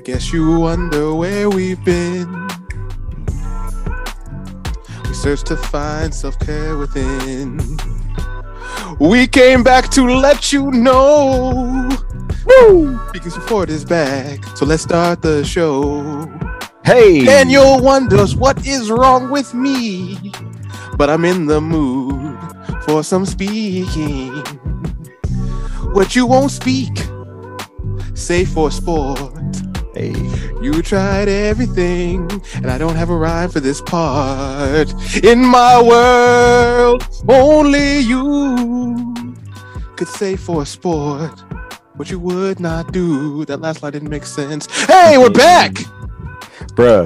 I guess you wonder where we've been. We search to find self care within. We came back to let you know. Woo! Speaking Support is back. So let's start the show. Hey, Daniel wonders what is wrong with me, but I'm in the mood for some speaking. What you won't speak, say for sport. Hey, You tried everything, and I don't have a rhyme for this part. In my world, only you could say for a sport what you would not do. That last line didn't make sense. Hey, we're back. bruh,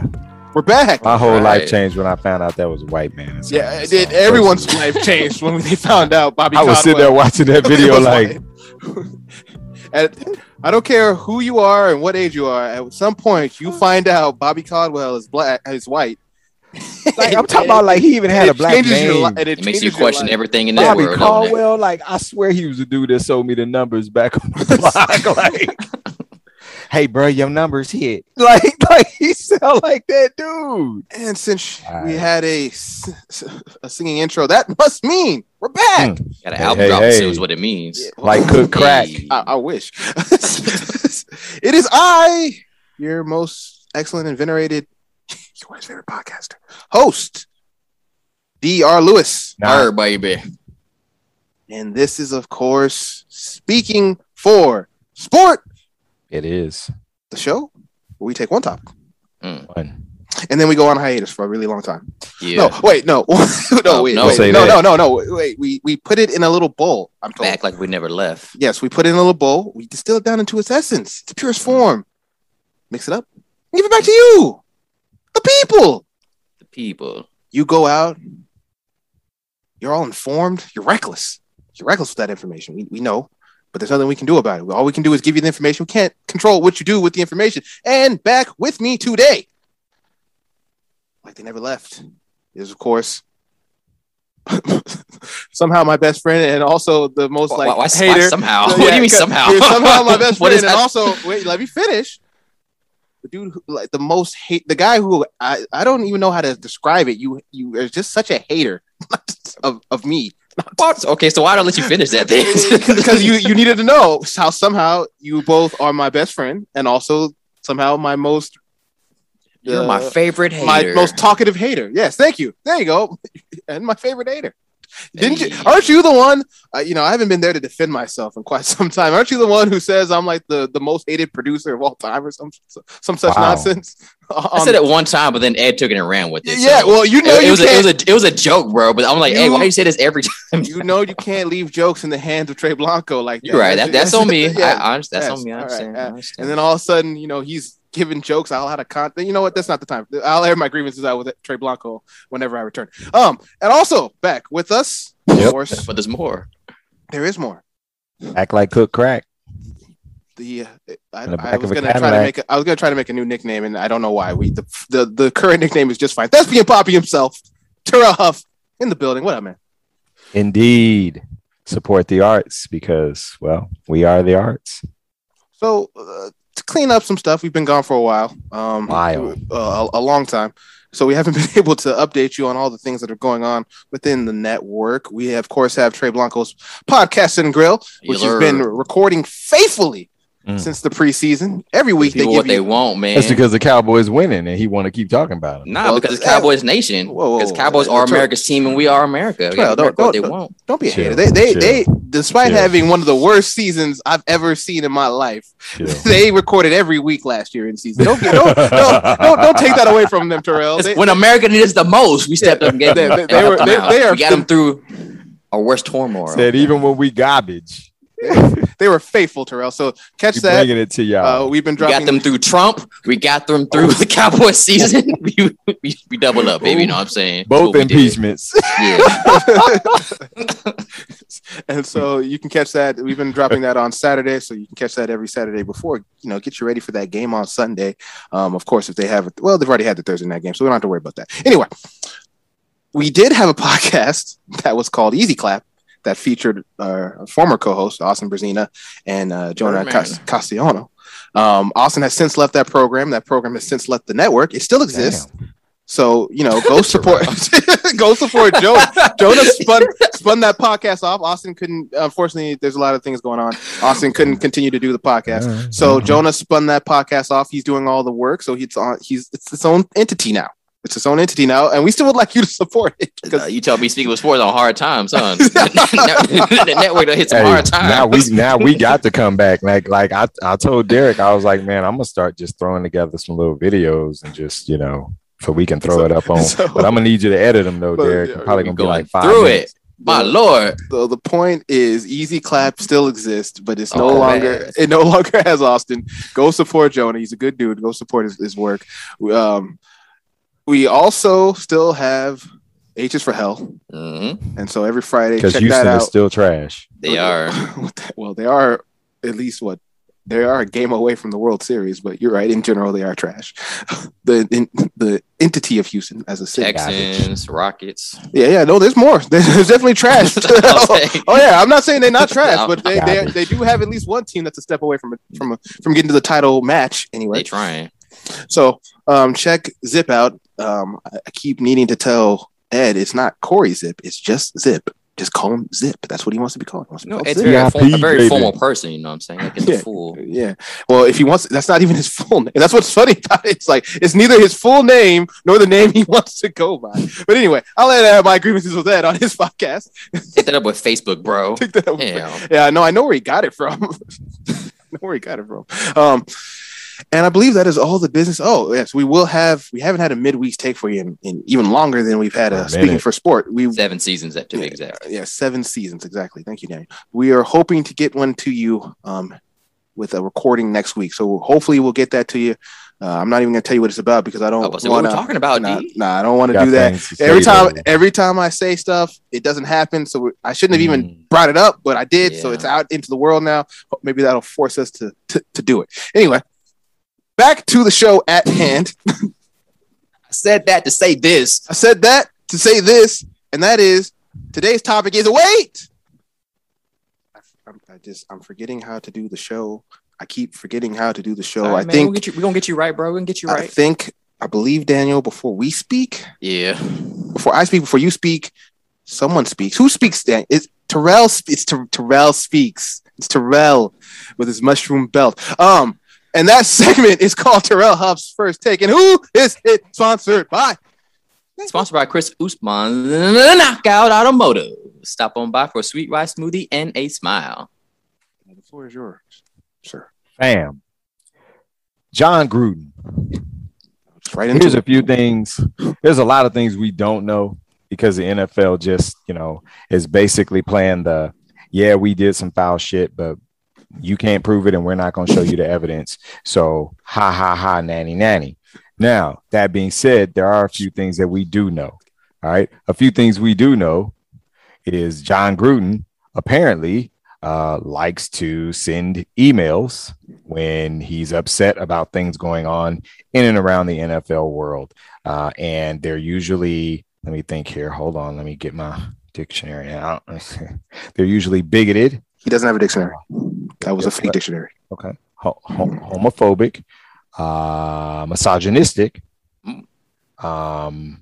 We're back. my whole Right. life changed when I found out that was a white man. It's Yeah, it did. so, Everyone's personally. life changed when they found out Bobby. I was sitting there watching that video like, white. And I don't care who you are and what age you are. At some point, you oh. find out Bobby Caldwell is black, is white. like I'm talking about like he even had And a black name. li- and it, It makes you question everything in that Bobby world. doesn't it? Caldwell, like I swear he was the dude that sold me the numbers back on the block. like, hey, bro, your numbers hit. Like, like he sound like that dude. And since we Alright. had a singing intro, that must mean we're back. Hmm. Got an Hey, album hey, drop hey. soon is what it means. Yeah, Like cook crack. I, I wish. it is I, your most excellent and venerated, your favorite podcaster, host, D.R. Lewis. Nah, Her baby. And this is, of course, speaking for sport, it is the show where we take one topic hmm. one. And then we go on hiatus for a really long time. Yeah. No, wait, no, no, Oh, wait, no. wait, no, no, no, no, wait. We we put it in a little bowl. I'm told. Back like we never left. Yes, we put it in a little bowl. We distill it down into its essence, its purest form. Mix it up, give it back to you, the people. The people. You go out. You're all informed. You're reckless. You're reckless with that information. We, we know, but there's nothing we can do about it. All we can do is give you the information. We can't control what you do with the information. And back with me today, like they never left, is of course somehow my best friend and also the most like why, why hater. somehow? Yeah, what do you mean somehow? Somehow my best friend, and also wait, let me finish. The dude, who, like the most hate, the guy who I, I don't even know how to describe it. You you are just such a hater of, of me What? Okay, so why don't I let you finish that then? because you you needed to know how somehow you both are my best friend and also somehow my most You're my uh, favorite hater. my most talkative hater. Yes, thank you. There you go, and my favorite hater. Didn't you? Aren't you the one? Uh, you know, I haven't been there to defend myself in quite some time. Aren't you the one who says I'm like the, the most hated producer of all time or some some such Wow. nonsense? I Um, said it one time, but then Ed took it and ran with it. yeah, so- well, you know it, it you was a, it was a it was a joke, bro. But I'm like, hey, why do you say this every time? you know you can't leave jokes in the hands of Trey Blanco like that. You're right. That, that's on me. Yeah. I, I. That's Yes. on me. I understand. Uh, I understand. And then all of a sudden, you know, he's giving jokes. I'll have a con. You know what? That's not the time. I'll air my grievances out with Trey Blanco whenever I return. Um, and also back with us, of Yep. course, but there's more. there is more. Act like cook crack. The uh, I, the I back was gonna try to make a, I was gonna try to make a new nickname, and I don't know why. We the the, the current nickname is just fine. Thespian Poppy himself, Terrell Huff, in the building. What up, man? Indeed, support the arts because well, we are the arts. So uh, to clean up some stuff, we've been gone for a while, um, While. uh, a, a long time. So we haven't been able to update you on all the things that are going on within the network. We of course have Trey Blanco's podcast and grill, which has Yeller. been recording faithfully Mm. since the preseason. Every week People they what give they you. want, man. That's because the Cowboys winning and he want to keep talking about it. Nah, Well, because it's Cowboys Nation. whoa, whoa, Because. Cowboys are Terrell- America's team and we are America. We Terrell, gotta don't- they don't- want. Don't be a Chill, hater. They they chill. they despite Chill. having one of the worst seasons I've ever seen in my life, Chill. they recorded every week last year in season. Don't don't, don't, don't don't take that away from them, Terrell. They- when America needs us the most, we stepped up and gave them. they- and they were- helped they- they are we got them through our worst turmoil. Said even when we garbage, they were faithful, Terrell. So catch we that. bringing it to Uh, y'all. we've been We got dropping them through Trump. We got them through the Cowboy season. we, we, we doubled up, baby. You know what I'm saying? Both what we did. impeachments. Yeah. and so you can catch that. We've been dropping that on Saturday, so you can catch that every Saturday before you know get you ready for that game on Sunday. Um, of course, if they have well, they've already had the Thursday night game, so we don't have to worry about that. Anyway, we did have a podcast that was called Easy Clap that featured our former co-host Austin Brazina and uh, Jonah Birdman. Castellano. Um, Austin has since left that program. That program has since left the network. It still exists. So you know, go support, go support Jonah. Jonah spun spun that podcast off. Austin couldn't. Unfortunately, there's a lot of things going on. Austin couldn't continue to do the podcast. So Jonah spun that podcast off. He's doing all the work. So he's on. He's it's its own entity now. It's its own entity now, and we still would like you to support it Uh, because you tell me speaking with sports on hard times, son. the network done hit some Hey, hard times. now we now we got to come back. Like like I, I told Derek, I was like, man, I'm gonna start just throwing together some little videos and just you know, so we can throw So- it up on. so- but I'm gonna need you to edit them though, Derek. yeah, Probably gonna be like five through minutes. My lord, the, the point is Easy Clap still exists, but it's no Oh, longer man. it no longer has Austin. Go support Jonah. He's a good dude. Go support his, his work. Um, we also still have H is for Hell, hmm and so every Friday Because check Houston that is out. still trash. they are. well, they are at least what they are a game away from the World Series, but you're right. In general, they are trash. the in, the entity of Houston as a city. Texans, Rockets. Yeah, yeah. No, there's more. There's definitely trash. Okay. oh yeah, I'm not saying they're not trash, I'm- but they, they they do have at least one team that's a step away from a, from a, from getting to the title match anyway. They trying. So um, check Zip out. Um, I, I keep needing to tell Ed it's not Corey Zip. It's just Zip. Just call him Zip. That's what he wants to be called. He wants to be No, called it's Zip. very, Yeah, form- a P, very baby. formal person. You know what I'm saying? Like it's Yeah. a fool. Yeah. Well, if he wants, that's not even his full name. That's what's funny about it. It's like it's neither his full name nor the name he wants to go by. But anyway, I'll let uh, my grievances with Ed on his podcast. Hit that up with Facebook, bro. Pick that up. Damn. Yeah, no, I know where he got it from. I know where he got it from. Um, and I believe that is all the business. Oh, yes, we will have. We haven't had a midweek take for you in, in even longer than we've had a a speaking for sport. We Seven seasons, that to be Yeah. exact. yeah, seven seasons exactly. Thank you, Daniel. We are hoping to get one to you um, with a recording next week. So hopefully we'll get that to you. Uh, I'm not even going to tell you what it's about because I I don't was like, what want are to. talking about, Nah, nah, I don't want to do that. things to say, Every time, though. every time I say stuff, it doesn't happen. So I shouldn't have even Mm. brought it up, but I did. So it's out into the world now. Maybe that'll force us to, to to do it. Anyway, back to the show at hand. I said that to say this. I said that to say this, and that is today's topic is wait. I, I'm, I just I'm forgetting how to do the show. I keep forgetting how to do the show. Right, I man, think we'll get you, we're gonna get you right, bro. We're gonna get you right. I think I believe Daniel. Before we speak, yeah. before I speak, before you speak, someone speaks. Who speaks? Dan? It's Terrell. It's Ter- Terrell speaks. It's Terrell with his mushroom belt. Um, and that segment is called Terrell Huff's first take. And who is it sponsored by? Sponsored by Chris Usman, Knockout Automotive. Stop on by for a sweet rice smoothie and a smile. The floor is yours, sir. Fam. John Gruden. Right into Here's a few things. There's a lot of things we don't know because the NFL just, you know, is basically playing the yeah, we did some foul shit, but you can't prove it and we're not going to show you the evidence. So, ha ha ha, nanny nanny. Now, that being said, there are a few things that we do know. All right. A few things we do know is John Gruden apparently uh, likes to send emails when he's upset about things going on in and around the NFL world. Uh, and they're usually, let me think here. Hold on. Let me get my dictionary out. they're usually bigoted. He doesn't have a dictionary. That was a Yes, fake dictionary. Okay. Ho- ho- homophobic, uh, misogynistic, um,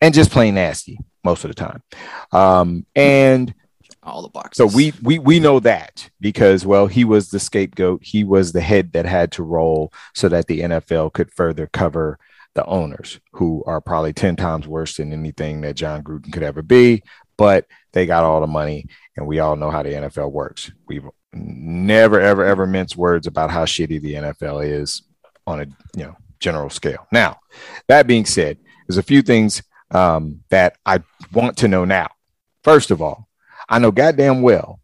and just plain nasty most of the time. Um, and All the boxes. so we we we know that because well he was the scapegoat he was the head that had to roll so that the NFL could further cover the owners who are probably 10 times worse than anything that John Gruden could ever be but they got all the money and we all know how the NFL works we've never ever ever minced words about how shitty the NFL is on a you know general scale now that being said there's a few things um, that I want to know now first of all I know goddamn well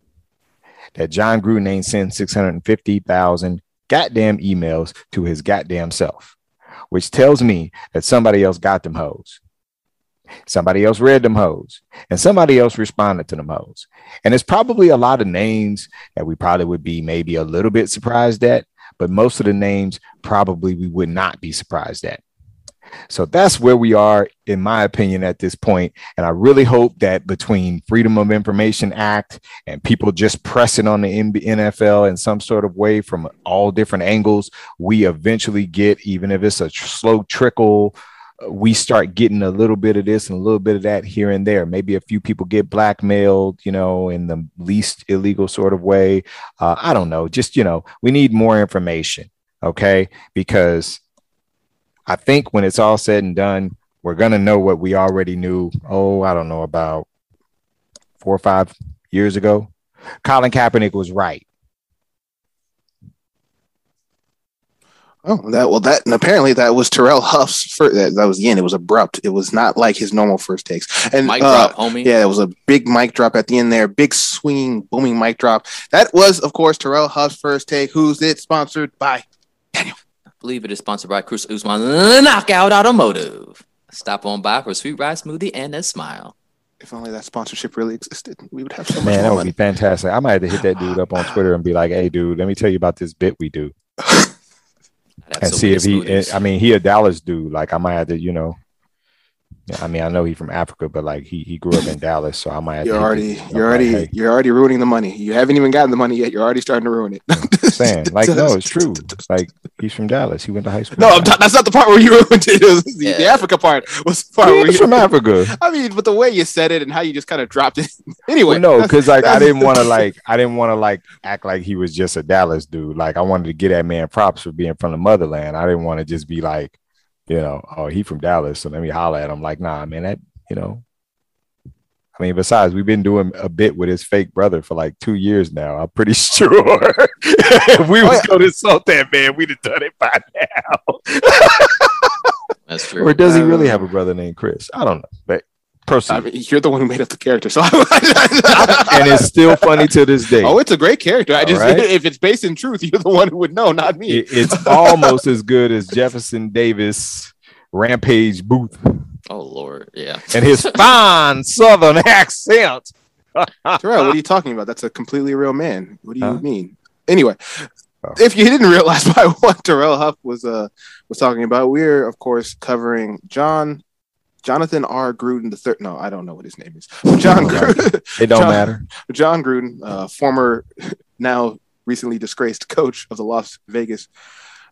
that John Gruden ain't sent 650,000 goddamn emails to his goddamn self, which tells me that somebody else got them hoes. Somebody else read them hoes and somebody else responded to them hoes. And it's probably a lot of names that we probably would be maybe a little bit surprised at, but most of the names probably we would not be surprised at. So that's where we are, in my opinion, at this point. And I really hope that between Freedom of Information Act and people just pressing on the NFL in some sort of way from all different angles, we eventually get, even if it's a slow trickle, we start getting a little bit of this and a little bit of that here and there. Maybe a few people get blackmailed, you know, in the least illegal sort of way. Uh, I don't know. Just, you know, we need more information. Okay. Because I think when it's all said and done, we're going to know what we already knew. Oh, I don't know, about four or five years ago. Colin Kaepernick was right. Oh, that well, that and apparently that was Terrell Huff's first. That, that was the end. It was abrupt. It was not like his normal first takes. And Mic uh, drop, homie. Yeah, it was a big mic drop at the end there. Big swinging, booming mic drop. That was, of course, Terrell Huff's first take. Who's it sponsored by? I believe it is sponsored by Chris Usman Knockout Automotive. Stop on by for a sweet ride smoothie and a smile. If only that sponsorship really existed, we would have so much Man, that more would be fantastic. I might have to hit that dude up on Twitter and be like, "Hey, dude, let me tell you about this bit we do," I'd have and see if he. I mean, he a Dallas dude. Like, I might have to, you know. Yeah, I mean, I know he's from Africa, but like he he grew up in Dallas, so I might. Have You're already, you're like, already, hey, you're already ruining the money. You haven't even gotten the money yet. You're already starting to ruin it. saying like, no, it's true. Like he's from Dallas. He went to high school. No, in I'm t- that's not the part where you ruined it. it was the, the Africa part was the part He where is you, from Africa. I mean, but the way you said it and how you just kind of dropped it. anyway, Well, no, because like I didn't want to like I didn't want to like act like he was just a Dallas dude. Like I wanted to get that man props for being from the motherland. I didn't want to just be like, you know, oh he from Dallas, so let me holler at him. Like, nah, man, that you know. I mean, besides, we've been doing a bit with his fake brother for like two years now. I'm pretty sure if we Oh, was yeah. going to insult that man, we'd have done it by now. That's true. or does he really Uh, have a brother named Chris? I don't know, but proceed. I mean, you're the one who made up the character, so. and it's still funny to this day. oh, it's a great character. I just, right. if it's based in truth, you're the one who would know, not me. It- it's almost as good as Jefferson Davis Rampage Booth Oh Lord, yeah. and his fine Southern accent. Terrell, what are you talking about? That's a completely real man. What do you Huh? mean? Anyway, Oh. if you didn't realize by what Terrell Huff was uh was talking about, we're of course covering John Jonathan R. Gruden the third. No, I don't know what his name is. John Gruden. It don't John- matter. John Gruden, uh, former, now recently disgraced coach of the Las Vegas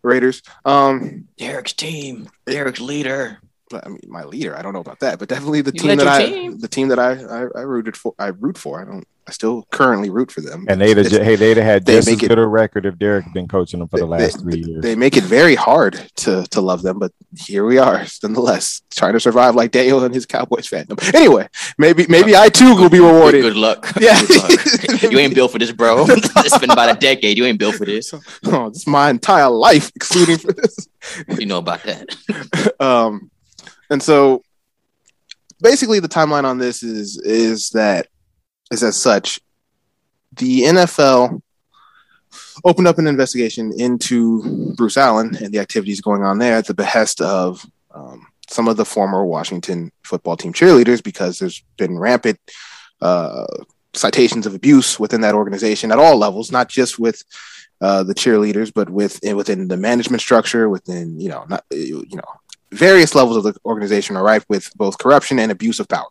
Raiders. Um, Derek's team, Derek's leader. I mean, my leader. I don't know about that, but definitely the You team that I, team? the team that I, I, I rooted for. I root for. I don't. I still currently root for them. And they'd have, It's- hey, they'd have had they just as make it- good a record if Derek had been coaching them for the they- last three years. They make it very hard to to love them, but here we are, nonetheless, trying to survive like Daniel and his Cowboys fandom. Anyway, maybe maybe I too will be Good, rewarded. good luck. Yeah. Good luck. you ain't built for this, bro. it's been about a decade. You ain't built for this. Oh, this is my entire life, excluding for this. You know about that. um, and so basically the timeline on this is is that is as such the NFL opened up an investigation into Bruce Allen and the activities going on there at the behest of um, some of the former Washington football team cheerleaders because there's been rampant uh, citations of abuse within that organization at all levels, not just with uh, the cheerleaders, but with within the management structure, within you know not you know various levels of the organization are rife with both corruption and abuse of power.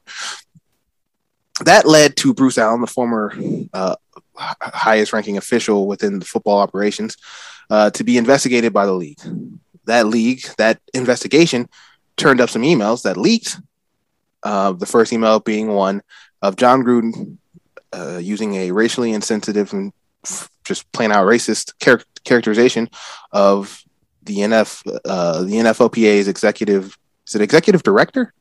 That led to Bruce Allen, the former uh, highest ranking official within the football operations, uh, to be investigated by the league. That league, that investigation turned up some emails that leaked. Uh, the first email being one of John Gruden uh, using a racially insensitive and just plain out racist char- characterization of the NF uh, the NFLPA's executive is it executive director?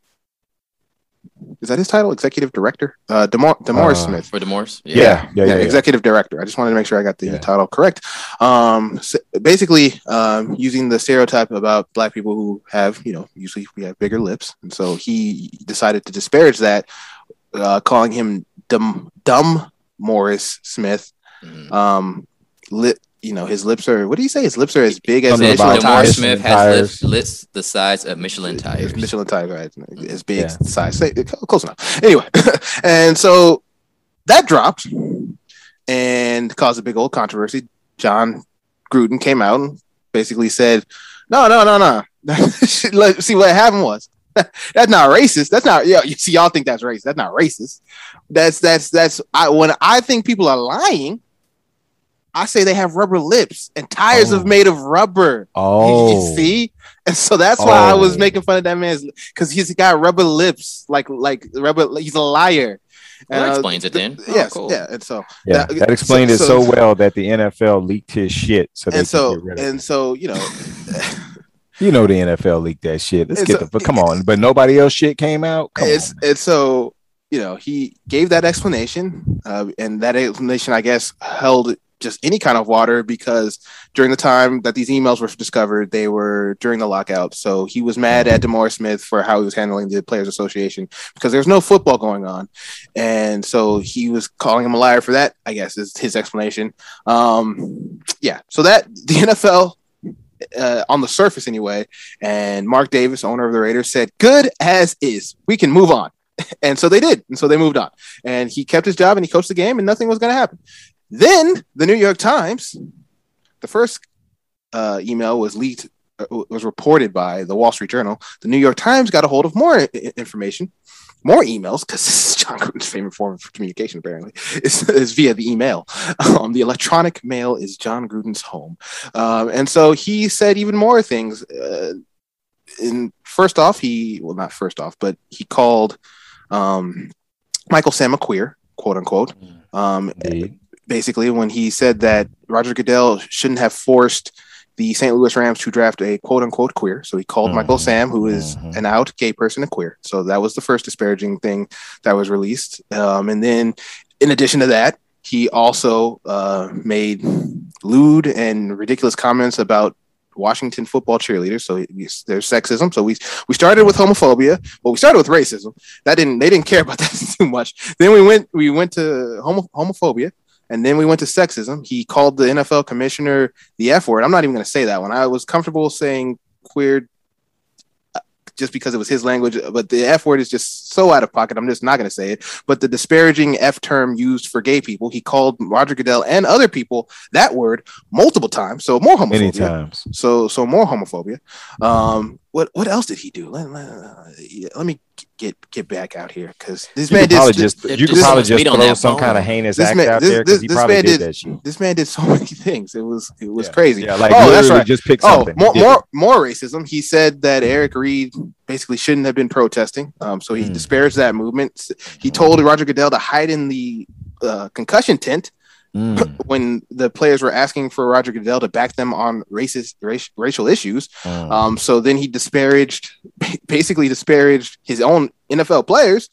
Is that his title? Executive director? Uh, Demar- DeMaurice Uh, Smith. For Demorse? yeah, yeah, yeah. Yeah, yeah. executive director. I just wanted to make sure I got the Yeah. title correct. Um, s- basically, um, using the stereotype about black people who have, you know, usually we have bigger lips, and so he decided to disparage that, uh, calling him dumb, dumb Morris Smith. Mhm. Um, lit, you know, his lips are. What do you say? His lips are as big as Something Said Michelin about Demore tires. Smith Michelin has tires. lips, lips the size of Michelin tires. Michelin tires, right? Mm-hmm. As big Yeah. size, close enough. Anyway, and so that dropped and caused a big old controversy. John Gruden came out and basically said, "No, no, no, no. Let- see what happened was that's not racist. That's not yeah. You see, y'all think that's racist. That's not racist. That's that's that's I when I think people are lying. I say they have rubber lips and tires Oh. are made of rubber. Oh, You see, and so that's why I was Oh. making fun of that man's because he's got rubber lips, like like rubber. He's a liar. Well, that And, uh, explains it then. Oh, yes, cool. yeah, and so yeah, that- that explained so- it so- so well that the NFL leaked his shit. So and so get rid of and so you know, you know the NFL leaked that shit. Let's and get so- the but come on, but nobody else shit came out. Come it's on. and so you know he gave that explanation, uh, and that explanation I guess held just any kind of water because during the time that these emails were discovered, they were during the lockout. So he was mad at Demore Smith for how he was handling the Players Association because there's no football going on, and so he was calling him a liar for that. I guess is his explanation. Um, yeah, so that the NFL. Uh, on the surface, anyway, and Mark Davis, owner of the Raiders, said, "Good as is. We can move on." And so they did. And so they moved on. And he kept his job and he coached the game and nothing was going to happen. Then the New York Times, the first uh, email was leaked, uh, was reported by the Wall Street Journal. The New York Times got a hold of more I- I- information, more emails, because this is John Gruden's favorite form of communication, apparently, is, is via the email. Um, the electronic mail is John Gruden's home. Um, and so he said even more things. Uh, in first off, he well not first off, but he called um, Michael Sam a queer, quote unquote. Um, Indeed. Basically, when he said that Roger Goodell shouldn't have forced the St. Louis Rams to draft a quote unquote queer. So he called Michael Mhm. Sam, who is Mhm. an out gay person, a queer. So that was the first disparaging thing that was released. Um, and then, in addition to that, he also uh, made lewd and ridiculous comments about Washington football cheerleaders. So he- there's sexism. So we we started with homophobia. Well, we started with racism. That didn't they didn't care about that too much. Then we went we went to homo, homophobia, and then we went to sexism. He called the NFL commissioner the F word. I'm not even going to say that one. I was comfortable saying queer uh, just because it was his language, but the F word is just so out of pocket. I'm just not going to say it. But the disparaging F term used for gay people, he called Roger Goodell and other people that word multiple times. So more homophobia. Many times. So so more homophobia. Um, what what else did he do? Let, let, let me get get back out here because this You man could did probably this, just you could probably just throw some bone. kind of heinous This act man- out this- there because this- he this probably man did did- that shit. this man did so many things. It was it was Yeah. crazy. Yeah, like oh, that's literally right. just pick Oh, something. more more more racism. He said that Eric Reid basically shouldn't have been protesting. Um, so he Mm. disparaged that movement. He told Roger Goodell to hide in the uh, concussion tent Mm, when the players were asking for Roger Goodell to back them on racist rac- racial issues. mm. Um, so then he disparaged, basically disparaged his own NFL players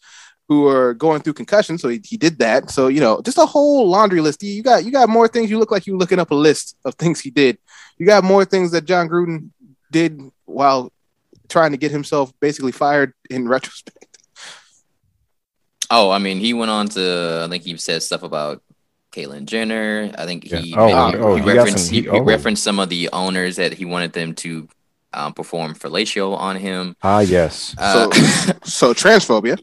who are going through concussion. So he, he did that. So you know, just a whole laundry list. You got you got more things. You look like you're looking up a list of things he did. You got more things that John Gruden did while trying to get himself basically fired in retrospect. Oh, I mean, he went on to. I think he said stuff about Caitlyn Jenner. I think he, Yeah. Oh, maybe- oh, he he referenced some he, he Oh. referenced some of the owners that he wanted them to um, perform fellatio on him. ah, yes. Uh, So transphobia,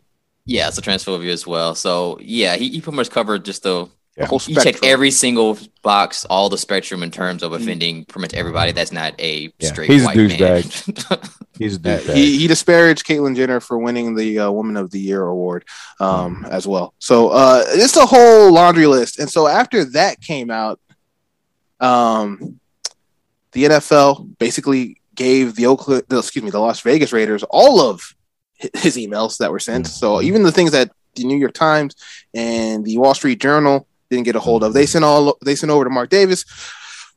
yeah, so transphobia as well. So yeah, he, he pretty much covered just the the whole he spectrum. checked every single box, all the spectrum in terms of offending pretty much everybody that's not a Yeah, straight he's a white man. He's a douchebag. he, he disparaged Caitlyn Jenner for winning the uh, Woman of the Year award um, as well. So uh, it's a whole laundry list. And so after that came out, um, the NFL basically gave the Oakland, excuse me, the Las Vegas Raiders all of his emails that were sent. So Mhm. even the things that the New York Times and the Wall Street Journal didn't get a hold of, they sent all they sent over to Mark Davis.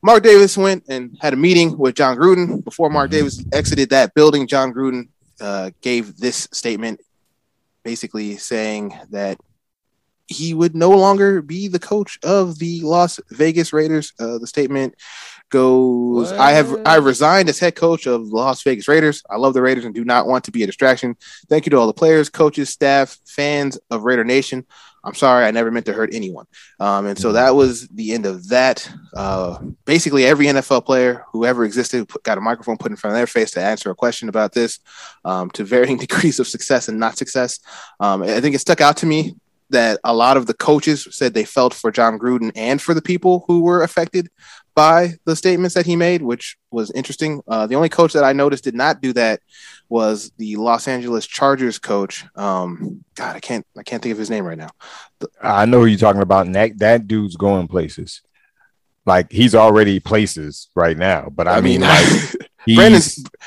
Mark Davis went and had a meeting with John Gruden. Before Mark Mhm. Davis exited that building, John Gruden uh, gave this statement, basically saying that he would no longer be the coach of the Las Vegas Raiders. Uh, the statement goes, "I have I resigned as head coach of the Las Vegas Raiders. I love the Raiders and do not want to be a distraction. Thank you to all the players, coaches, staff, fans of Raider Nation. I'm sorry, I never meant to hurt anyone." Um, and so that was the end of that. Uh, basically, every NFL player who ever existed put, got a microphone put in front of their face to answer a question about this, um, to varying degrees of success and not success. Um, I think it stuck out to me that a lot of the coaches said they felt for John Gruden and for the people who were affected by the statements that he made, which was interesting. Uh, the only coach that I noticed did not do that was the Los Angeles Chargers coach. Um, God, I can't I can't think of his name right now. I know who you're talking about, and that, that dude's going places. Like he's already places right now, but I, I mean, mean, like Brandon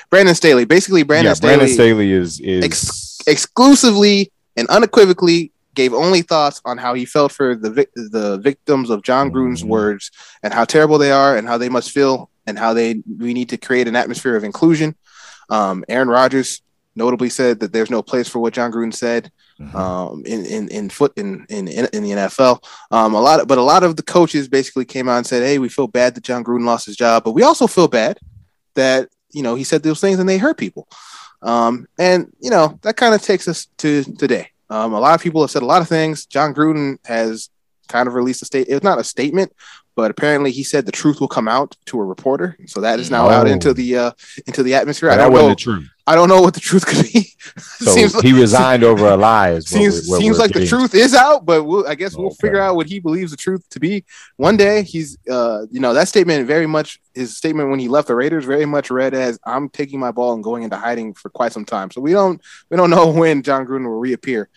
Brandon Staley. Basically, Brandon yeah, Staley Brandon Staley is is ex- exclusively and unequivocally gave only thoughts on how he felt for the vic- the victims of John Gruden's Mhm. words and how terrible they are and how they must feel and how they we need to create an atmosphere of inclusion. Um, Aaron Rodgers notably said that there's no place for what John Gruden said Mhm. um, in, in in foot in in in, in the NFL. Um, a lot, of, but a lot of the coaches basically came out and said, "Hey, we feel bad that John Gruden lost his job, but we also feel bad that you know he said those things and they hurt people." Um, and you know that kind of takes us to today. Um, a lot of people have said a lot of things. John Gruden has kind of released a state. It's not a statement, but apparently he said the truth will come out to a reporter. So that is now out Oh. into the uh, into the atmosphere. I don't wasn't know. the truth. I don't know what the truth could be. So Seems like- he resigned over a lie. Is what seems we- what seems we're like the truth is out, but we'll, I guess we'll Okay. figure out what he believes the truth to be one day. He's, uh, you know, that statement very much his statement when he left the Raiders very much read as "I'm taking my ball and going into hiding for quite some time." So we don't we don't know when John Gruden will reappear.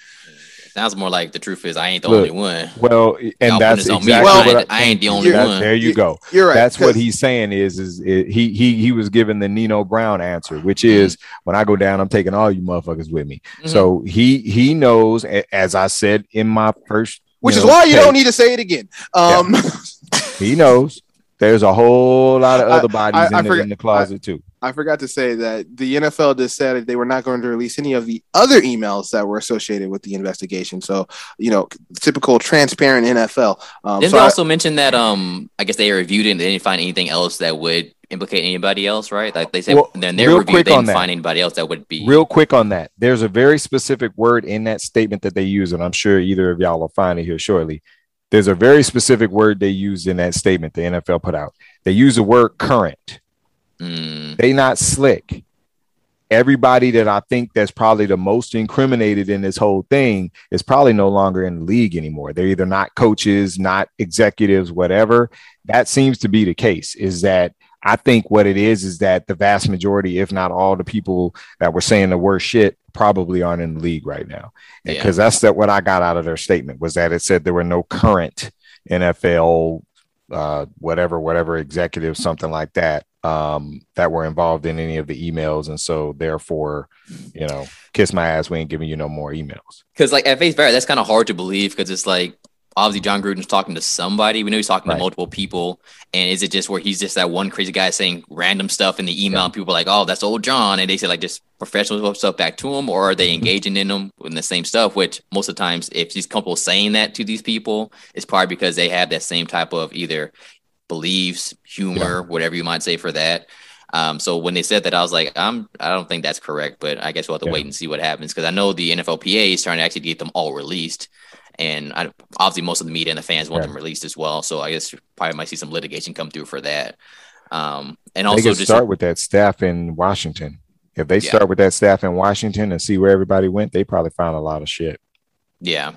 Sounds more like the truth is I ain't the Look, only one. Well, and Y'all that's this on me. exactly Well, what I, ain't, I ain't the only one. There you You- go. You're right. That's what he's saying is is it, he he he was given the Nino Brown answer, which is when I go down, I'm taking all you motherfuckers with me. Mhm. So he he knows, as I said in my first, which is know, why you take, don't need to say it again. Um, He knows. There's a whole lot of other bodies I- I in, the, in the closet too. I forgot to say that the NFL just said they were not going to release any of the other emails that were associated with the investigation. So, you know, typical transparent NFL. Um, Didn't so they I- also mention that um I guess they reviewed it and they didn't find anything else that would implicate anybody else, right? Like they said Well, then their real review they on didn't that. find anybody else that would be Real quick on that, there's a very specific word in that statement that they use, and I'm sure either of y'all will find it here shortly. There's a very specific word they used in that statement the NFL put out. They use the word current. Mm, They not slick. Everybody that I think that's probably the most incriminated in this whole thing is probably no longer in the league anymore. They're either not coaches, not executives, whatever. That seems to be the case. Is that I think what it is is that the vast majority, if not all, the people that were saying the worst shit probably aren't in the league right now. Yeah. Because that's that what I got out of their statement was that it said there were no current NFL uh, whatever, whatever executives, something like that, um, that were involved in any of the emails. And so therefore, you know, kiss my ass, we ain't giving you no more emails. Because like at face value, that's kind of hard to believe because it's like obviously John Gruden's talking to somebody. We know he's talking Right. to multiple people, and is it just where he's just that one crazy guy saying random stuff in the email, Yeah. and people are like, "Oh, that's old John," and they say like just professional stuff back to him, or are they Mm-hmm. engaging in them in the same stuff? Which most of the times, if he's comfortable saying that to these people, it's probably because they have that same type of either beliefs, humor, whatever you might say for that. Um, so when they said that, I was like, I'm, I don't think that's correct, but I guess we'll have to Yeah. wait and see what happens because I know the NFLPA is trying to actually get them all released, and I, obviously most of the media and the fans want Yeah. them released as well. So I guess probably might see some litigation come through for that. Um, and also just start with that staff in Washington. If they Yeah. start with that staff in Washington and see where everybody went, they probably found a lot of shit. Yeah.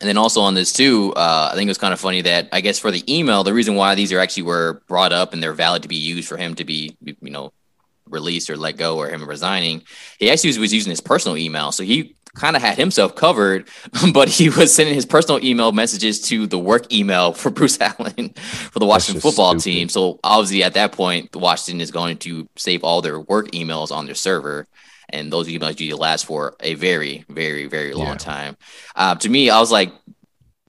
And then also on this too, uh, I think it was kind of funny that I guess for the email, the reason why these are actually were brought up and they're valid to be used for him to be, you know, released or let go or him resigning, he actually was, was using his personal email. So he kind of had himself covered, but he was sending his personal email messages to the work email for Bruce Allen for the Washington football stupid. team. So obviously at that point, Washington is going to save all their work emails on their server. And those emails usually last for a very, very, very long Yeah. time. Uh, to me, I was like,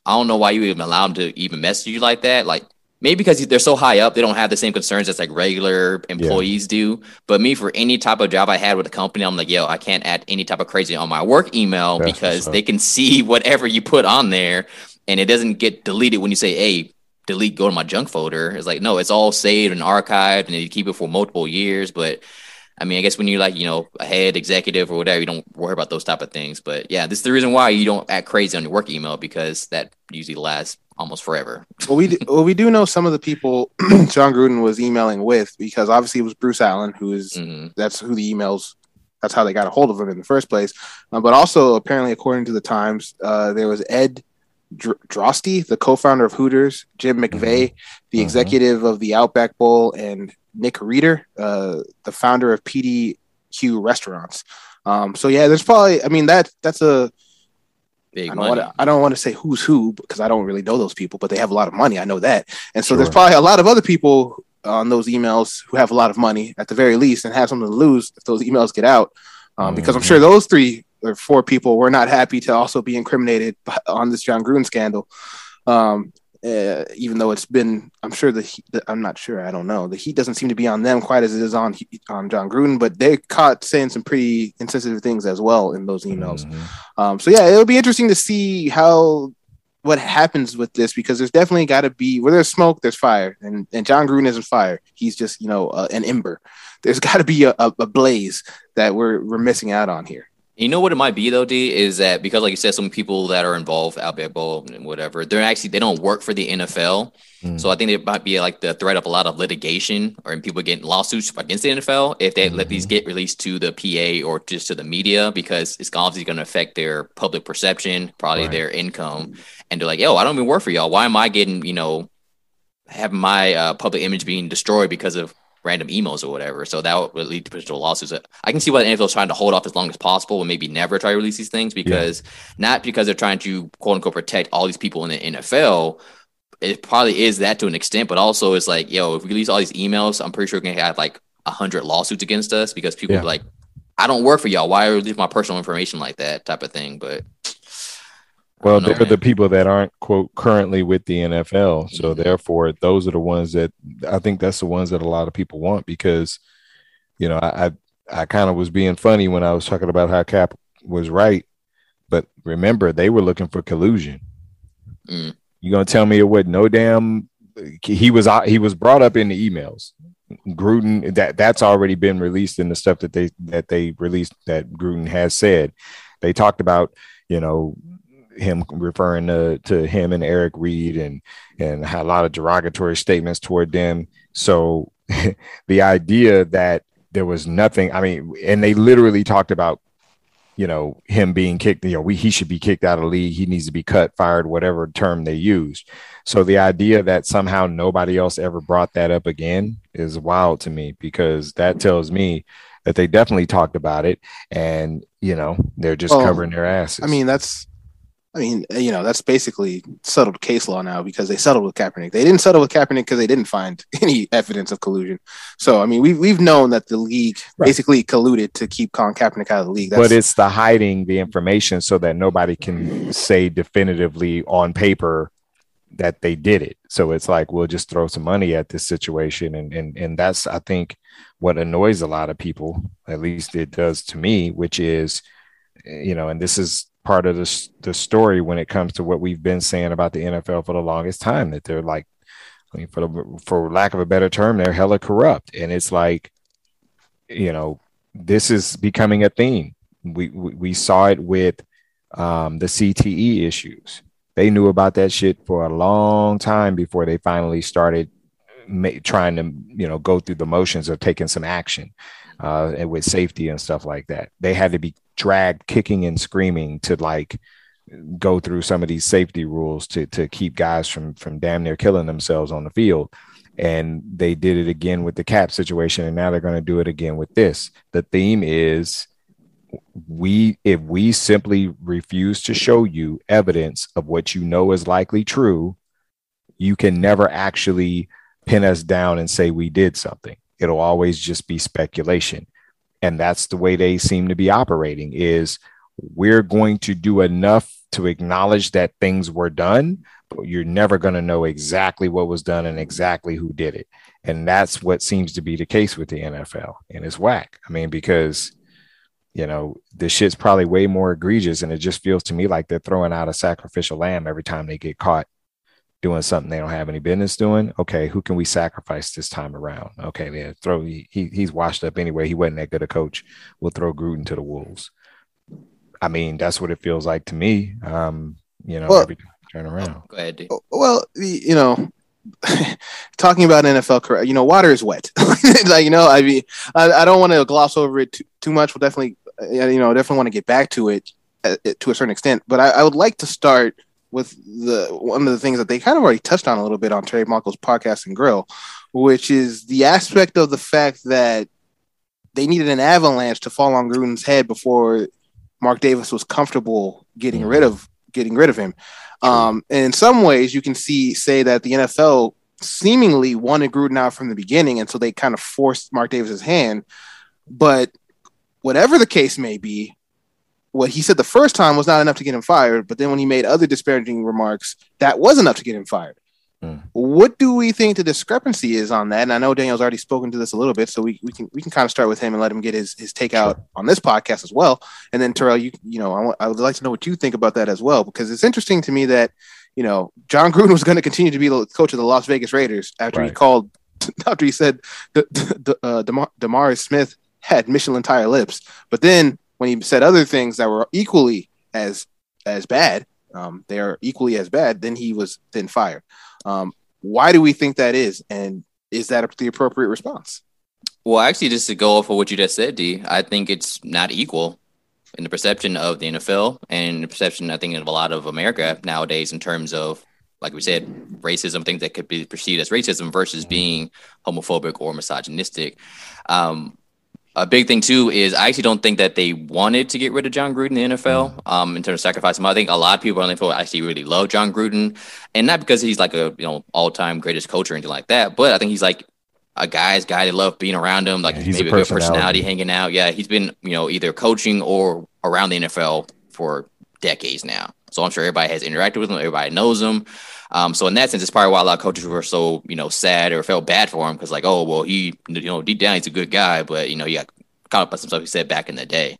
I don't know why you even allow them to even message you like that. Like maybe because they're so high up, they don't have the same concerns as like regular employees do. But me, for any type of job I had with a company, I'm like, yo, I can't add any type of crazy on my work email That's because they can see whatever you put on there, and it doesn't get deleted when you say, hey. Delete, go to my junk folder. It's like no, it's all saved and archived, and you keep it for multiple years. But I mean, I guess when you're like, you know, a head executive or whatever, you don't worry about those type of things. But yeah, this is the reason why you don't act crazy on your work email because that usually lasts almost forever. well, we do, well we do know some of the people John Gruden was emailing with because obviously it was Bruce Allen who is hmm that's who the emails that's how they got a hold of him in the first place. Uh, but also apparently according to the Times, uh, there was Ed Dr- Droste, the co-founder of Hooters, Jim McVay, the Mhm. executive of the Outback Bowl, and Nick Reader, uh, the founder of PDQ Restaurants. Um, so yeah, there's probably. I mean that that's a. Big I don't, money. wanna, I don't want to say who's who because I don't really know those people, but they have a lot of money. I know that, and so there's probably a lot of other people on those emails who have a lot of money at the very least and have something to lose if those emails get out. Um, Because I'm sure those three or four people were not happy to also be incriminated on this John Gruden scandal. Um, uh, even though it's been, I'm sure the, heat, the I'm not sure, I don't know. The heat doesn't seem to be on them quite as it is on on John Gruden, but they caught saying some pretty insensitive things as well in those emails. Mhm. Um, so yeah, it'll be interesting to see how what happens with this because there's definitely got to be where there's smoke, there's fire, and and John Gruden isn't fire. He's just you know uh, an ember. There's got to be a, a, a blaze that we're we're missing out on here. You know what it might be though, D, is that because like you said, some people that are involved, Outback Bowl and whatever, they're actually they don't work for the NFL. Mm. So I think it might be like the threat of a lot of litigation or people getting lawsuits against the NFL if they let these get released to the PA or just to the media because it's obviously going to affect their public perception, probably Right. their income, and they're like, "Yo, I don't even work for y'all. Why am I getting you know having my uh, public image being destroyed because of random emails or whatever?" So that would lead to potential lawsuits. I can see why the NFL is trying to hold off as long as possible and maybe never try to release these things because not because they're trying to quote unquote protect all these people in the NFL it probably is that to an extent, but also it's like, yo, if we release all these emails, I'm pretty sure we're gonna have like a hundred lawsuits against us because people Yeah. be like, I don't work for y'all. Why release my personal information like that type of thing? But Well, they're the people that aren't quote currently with the NFL. So Mhm. therefore, those are the ones that I think that's the ones that a lot of people want because, you know, I I, I kind of was being funny when I was talking about how Cap was right, but remember they were looking for collusion. Mm. You gonna tell me it was no damn? He was he was brought up in the emails. Gruden that that's already been released in the stuff that they that they released that Gruden has said. They talked about you know him referring to, to him and Eric Reid and and had a lot of derogatory statements toward them. So the idea that there was nothing, I mean, and they literally talked about you know him being kicked you know we he should be kicked out of the league he needs to be cut fired whatever term they used so the idea that somehow nobody else ever brought that up again is wild to me because that tells me that they definitely talked about it and you know they're just covering their asses I mean that's. I mean, uh, you know, that's basically settled case law now because they settled with Kaepernick. They didn't settle with Kaepernick because they didn't find any evidence of collusion. So, I mean, we've we've known that the league Right. basically colluded to keep Colin Kaepernick out of the league. but it's the hiding the information so that nobody can say definitively on paper that they did it. So it's like we'll just throw some money at this situation, and and and that's I think what annoys a lot of people. At least it does to me, which is, you know, and this is part of the the story when it comes to what we've been saying about the NFL for the longest time that they're like, I mean, for the, for lack of a better term, they're hella corrupt, and it's like, you know, this is becoming a theme. We we, we saw it with um, the CTE issues. They knew about that shit for a long time before they finally started ma- trying to, you know, go through the motions of taking some action uh, and with safety and stuff like that. They had to be dragged kicking and screaming to like go through some of these safety rules to to keep guys from from damn near killing themselves on the field. And they did it again with the cap situation, and now they're going to do it again with this. The theme is we if we simply refuse to show you evidence of what you know is likely true, you can never actually pin us down and say we did something. It'll always just be speculation. And that's the way they seem to be operating is we're going to do enough to acknowledge that things were done, but you're never going to know exactly what was done and exactly who did it. And that's what seems to be the case with the NFL. And it's whack. I mean, because you know, the shit's probably way more egregious. And it just feels to me like they're throwing out a sacrificial lamb every time they get caught doing something they don't have any business doing. Okay, who can we sacrifice this time around? Okay, yeah, throw he, he he's washed up anyway. He wasn't that good a coach. We'll throw Gruden to the wolves. I mean, that's what it feels like to me. Um, you know, Well- every time I turn around. Go ahead, D. Well, you know, talking about NFL, cor- you know, water is wet. like you know, I mean, I, I don't want to gloss over it too, too much. We'll definitely, uh, you know, definitely want to get back to it uh, to a certain extent. But I, I would like to start with the one of the things that they kind of already touched on a little bit on Trey Blanco's podcast and grill, which is the aspect of the fact that they needed an avalanche to fall on Gruden's head before Mark Davis was comfortable getting mm-hmm. rid of getting rid of him. Um, and in some ways, you can see say that the NFL seemingly wanted Gruden out from the beginning, and so they kind of forced Mark Davis's hand. But whatever the case may be, what he said the first time was not enough to get him fired. But then when he made other disparaging remarks, that was enough to get him fired. Mm. What do we think the discrepancy is on that? And I know Daniel's already spoken to this a little bit, so we, we can we can kind of start with him and let him get his his take sure. out on this podcast as well. And then Terrell, you you know, I, w- I would like to know what you think about that as well because it's interesting to me that you know Jon Gruden was going to continue to be the coach of the Las Vegas Raiders after right. he called after he said the, the, uh, Demar- DeMaurice Smith had Michelin tire lips, but then when he said other things that were equally as as bad, um, they are equally as bad, then he was then fired. Um, why do we think that is? And is that the appropriate response? Well, actually, just to go off of what you just said, D, I think it's not equal in the perception of the NFL and the perception, I think, of a lot of America nowadays in terms of, like we said, racism, things that could be perceived as racism versus being homophobic or misogynistic. Um, a big thing too is I actually don't think that they wanted to get rid of Jon Gruden in the NFL mm. um, in terms of sacrifice him. I think a lot of people on the NFL actually really love Jon Gruden, and not because he's like a you know all time greatest coach or anything like that, but I think he's like a guy's guy. They love being around him, like yeah, maybe a, a good personality hanging out. Yeah, he's been you know either coaching or around the NFL for decades now. So I'm sure everybody has interacted with him. Everybody knows him. Um, so in that sense, it's probably why a lot of coaches were so you know sad or felt bad for him because like, oh well, he you know deep down he's a good guy, but you know he got caught up by some stuff he said back in the day.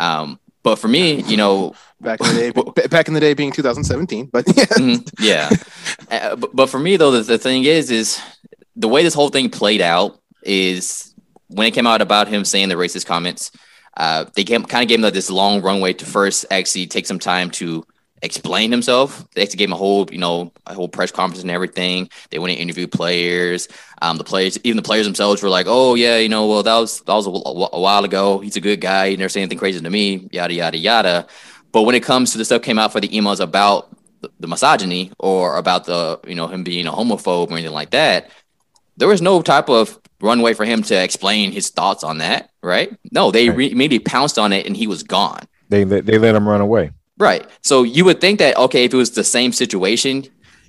Um, but for me, you know, back in the day, back in the day being 2017, but yeah, mm-hmm, yeah. Uh, but, but, for me though, the, the thing is, is the way this whole thing played out is when it came out about him saying the racist comments. Uh, they came, kind of gave him like, this long runway to first actually take some time to explain himself. They actually gave him a whole, you know, a whole press conference and everything. They went and interviewed players. Um, the players, even the players themselves, were like, "Oh yeah, you know, well that was that was a, a while ago. He's a good guy. He never said anything crazy to me. Yada yada yada." But when it comes to the stuff came out for the emails about the, misogyny or about the, you know, him being a homophobe or anything like that, there was no type of runway for him to explain his thoughts on that. Right? No, they right. re- immediately pounced on it and he was gone. They they let him run away. Right. So you would think that okay, if it was the same situation,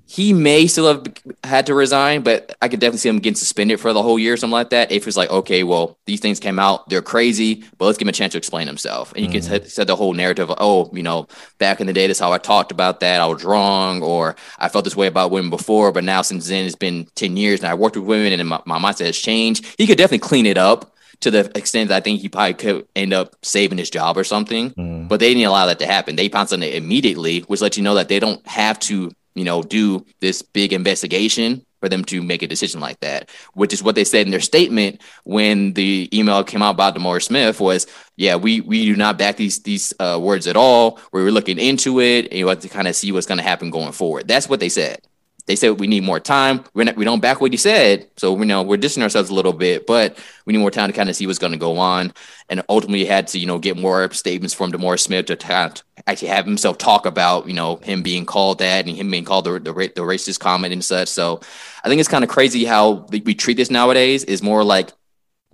he may still have had to resign, but I could definitely see him getting suspended for the whole year, or something like that. If it's like, okay, well, these things came out, they're crazy, but let's give him a chance to explain himself. And you mm-hmm. can set the whole narrative of, oh, you know, back in the day, that's how I talked about that. I was wrong, or I felt this way about women before, but now since then, it's been 10 years and I worked with women and my, my mindset has changed. He could definitely clean it up to the extent that I think he probably could end up saving his job or something. Mm. But they didn't allow that to happen. They pounced on it immediately, which lets you know that they don't have to, you know, do this big investigation for them to make a decision like that, which is what they said in their statement when the email came out about DeMaurice Smith was, yeah, we we do not back these these uh, words at all. We were looking into it and you have to kind of see what's going to happen going forward. That's what they said. They said we need more time. We're not, we don't back what he said, so we know we're dissing ourselves a little bit, but we need more time to kind of see what's going to go on. And ultimately, had to you know get more statements from DeMaurice Smith to actually have himself talk about you know him being called that and him being called the the, the racist comment and such. So I think it's kind of crazy how we treat this nowadays. Is more like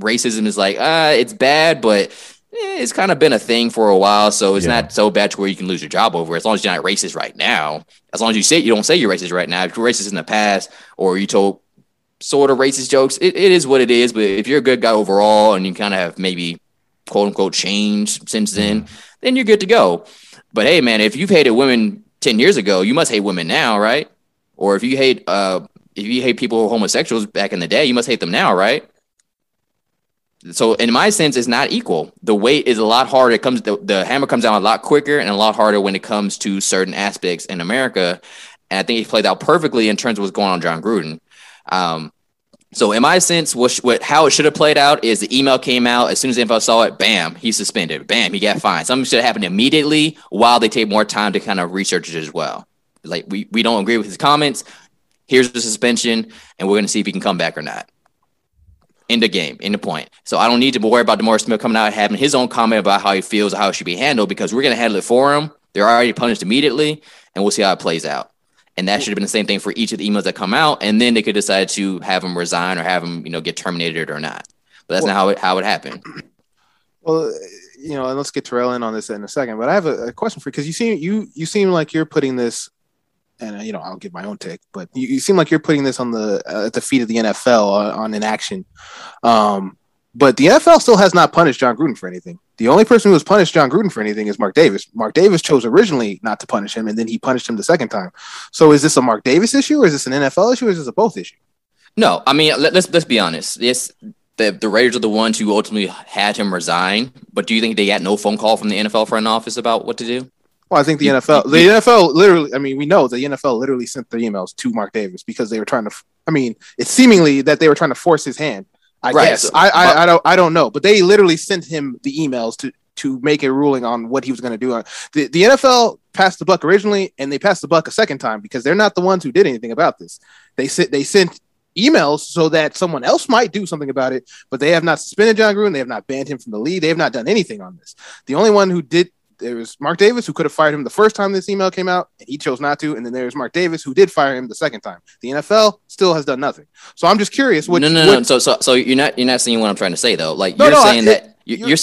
racism is like ah it's bad, but eh, it's kind of been a thing for a while, so it's yeah. not so bad to where you can lose your job over. As long as you're not racist right now, as long as you say you don't say you're racist right now. If you're racist in the past, or you told sort of racist jokes, it, it is what it is. But if you're a good guy overall, and you kind of have maybe quote unquote changed since then, mm. then you're good to go. But hey, man, if you've hated women ten years ago, you must hate women now, right? Or if you hate uh if you hate people who are homosexuals back in the day, you must hate them now, right? So in my sense, it's not equal. The weight is a lot harder. It comes the, the hammer comes down a lot quicker and a lot harder when it comes to certain aspects in America. And I think he played out perfectly in terms of what's going on Jon Gruden. Um, so in my sense, what, what how it should have played out is the email came out as soon as the info saw it, bam, he's suspended. Bam, he got fined. Something should have happened immediately while they take more time to kind of research it as well. Like we we don't agree with his comments. Here's the suspension, and we're gonna see if he can come back or not in the game, in the point. So I don't need to worry about DeMaurice Smith coming out and having his own comment about how he feels or how it should be handled because we're going to handle it for him. They're already punished immediately, and we'll see how it plays out. And that should have been the same thing for each of the emails that come out, and then they could decide to have them resign or have them, you know, get terminated or not. But that's well, not how it how it happened. Well, you know, and let's get Terrell in on this in a second. But I have a, a question for you because you seem you you seem like you're putting this, and uh, you know, I'll give my own take, but you, you seem like you're putting this on the uh, at the feet of the NFL on, on inaction. Um, but the NFL still has not punished Jon Gruden for anything. The only person who has punished Jon Gruden for anything is Mark Davis. Mark Davis chose originally not to punish him, and then he punished him the second time. So is this a Mark Davis issue, or is this an NFL issue, or is this a both issue? No, I mean let, us let's be honest. This the the Raiders are the ones who ultimately had him resign. But do you think they got no phone call from the NFL front office about what to do? Well, I think the NFL, the NFL literally, I mean, we know the NFL literally sent the emails to Mark Davis because they were trying to, I mean, it's seemingly that they were trying to force his hand I right. guess so, I, I, I don't I don't know, but they literally sent him the emails to to make a ruling on what he was going to do. Uh, the the NFL passed the buck originally, and they passed the buck a second time because they're not the ones who did anything about this. They sent they sent emails so that someone else might do something about it, but they have not suspended Jon Gruden. They have not banned him from the league. They have not done anything on this. The only one who did there was Mark Davis who could have fired him the first time this email came out, and he chose not to. And then there's Mark Davis who did fire him the second time. The NFL still has done nothing. So I'm just curious. What, no, no, what, no. So, so, so you're not you're not seeing what I'm trying to say though. Like no, you're no, saying I, that you, you're, you're.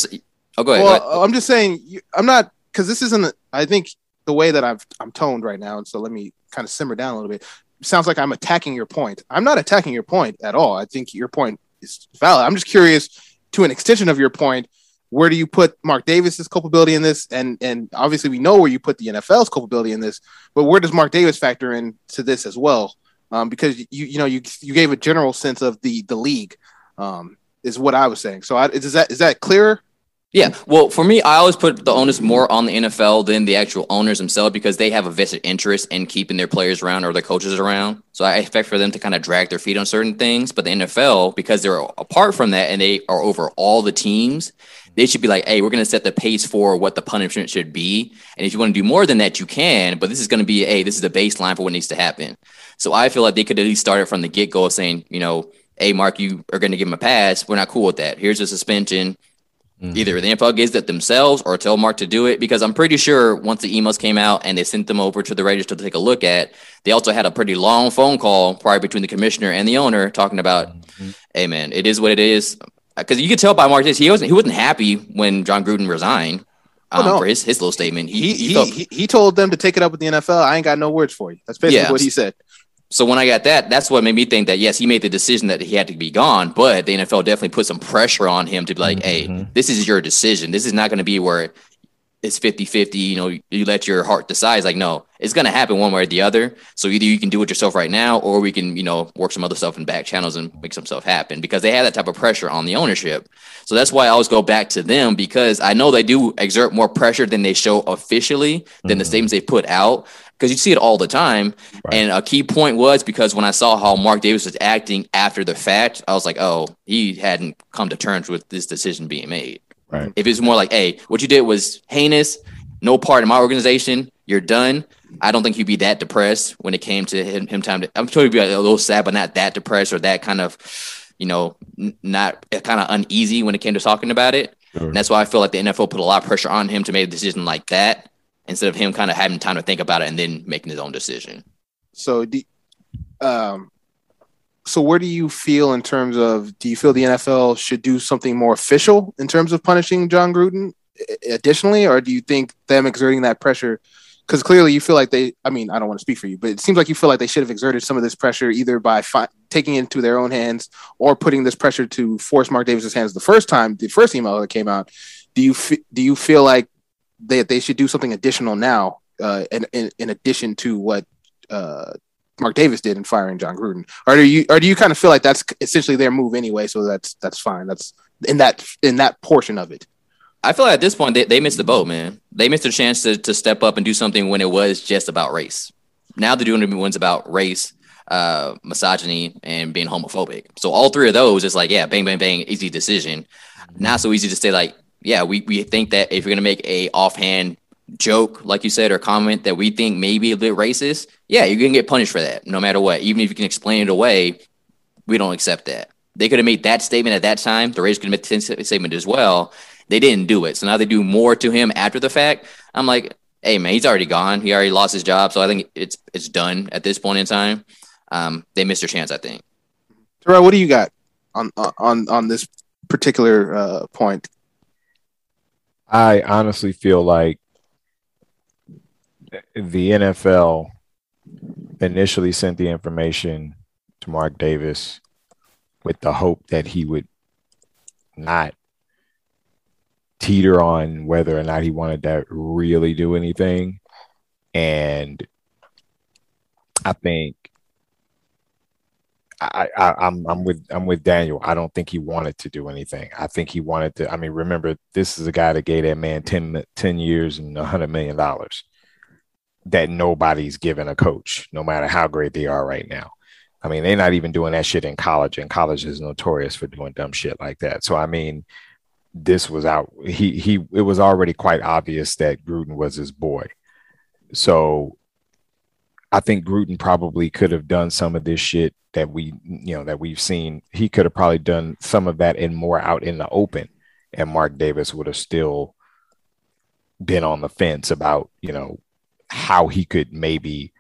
Oh, go ahead. Well, go ahead. I'm just saying I'm not because this isn't. I think the way that I've I'm toned right now, and so let me kind of simmer down a little bit. sounds like I'm attacking your point. I'm not attacking your point at all. I think your point is valid. I'm just curious to an extension of your point where do you put Mark Davis's culpability in this? And and obviously we know where you put the NFL's culpability in this, but where does Mark Davis factor into this as well? Um, because you you know you you gave a general sense of the the league um, is what I was saying. So I, is that is that clearer? Yeah, well, for me, I always put the onus more on the NFL than the actual owners themselves because they have a vested interest in keeping their players around or their coaches around. So I expect for them to kind of drag their feet on certain things. But the NFL, because they're apart from that and they are over all the teams, they should be like, hey, we're going to set the pace for what the punishment should be. And if you want to do more than that, you can. But this is going to be, hey, this is the baseline for what needs to happen. So I feel like they could at least start it from the get go of saying, you know, hey, Mark, you are going to give him a pass. We're not cool with that. Here's a suspension. Mm-hmm. Either the NFL gives it themselves or tell Mark to do it because I'm pretty sure once the emails came out and they sent them over to the Raiders to take a look at, they also had a pretty long phone call prior between the commissioner and the owner talking about, mm-hmm. hey man, it is what it is because you could tell by Mark he wasn't he wasn't happy when Jon Gruden resigned oh, um, oh, no. for his his little statement. He he, he, felt, he, he told them to take it up with the NFL. I ain't got no words for you. That's basically yeah. what he said. So when I got that, that's what made me think that yes, he made the decision that he had to be gone, but the NFL definitely put some pressure on him to be like, mm-hmm. "Hey, this is your decision. This is not going to be where it's 50-50, you know, you let your heart decide. It's like, no, it's going to happen one way or the other. So either you can do it yourself right now, or we can, you know, work some other stuff in back channels and make some stuff happen because they have that type of pressure on the ownership. So that's why I always go back to them because I know they do exert more pressure than they show officially than mm-hmm. the statements they put out because you see it all the time. Right. And a key point was because when I saw how Mark Davis was acting after the fact, I was like, oh, he hadn't come to terms with this decision being made. Right. If it's more like, hey, what you did was heinous, no part of my organization, you're done. I don't think he'd be that depressed when it came to him, him time to. I'm sure he'd be a little sad, but not that depressed or that kind of, you know, n- not kind of uneasy when it came to talking about it. Sure. And that's why I feel like the NFL put a lot of pressure on him to make a decision like that instead of him kind of having time to think about it and then making his own decision. So, the, um, so where do you feel in terms of do you feel the NFL should do something more official in terms of punishing Jon Gruden additionally, or do you think them exerting that pressure? Because clearly you feel like they, I mean, I don't want to speak for you, but it seems like you feel like they should have exerted some of this pressure either by fi- taking it into their own hands or putting this pressure to force Mark Davis's hands the first time, the first email that came out. Do you do you feel like they they should do something additional now, uh, in, in, in addition to what uh, Mark Davis did in firing Jon Gruden, or do you or do you kind of feel like that's essentially their move anyway? So that's that's fine. That's in that in that portion of it. I feel like at this point they, they missed the boat, man. They missed a chance to to step up and do something when it was just about race. Now they're doing ones about race, uh, misogyny, and being homophobic. So all three of those is like, yeah, bang, bang, bang, easy decision. Not so easy to say like, yeah, we, we think that if you're gonna make a offhand joke, like you said, or comment that we think may be a bit racist, yeah, you're gonna get punished for that, no matter what. Even if you can explain it away, we don't accept that. They could have made that statement at that time. The Raiders could have made the statement as well. They didn't do it, so now they do more to him after the fact. I'm like, hey man, he's already gone. He already lost his job, so I think it's it's done at this point in time. Um, they missed their chance, I think. Terrell, what do you got on on on this particular uh, point? I honestly feel like the NFL initially sent the information to Mark Davis with the hope that he would not teeter on whether or not he wanted to really do anything. And I think I, am I'm, I'm with I'm with Daniel. I don't think he wanted to do anything. I think he wanted to. I mean, remember, this is a guy that gave that man 10, 10 years and hundred million dollars that nobody's given a coach, no matter how great they are right now. I mean, they're not even doing that shit in college, and college is notorious for doing dumb shit like that. So I mean, this was out. He he. It was already quite obvious that Gruden was his boy. So I think Gruden probably could have done some of this shit that we you know that we've seen. He could have probably done some of that and more out in the open, and Mark Davis would have still been on the fence about you know how he could maybe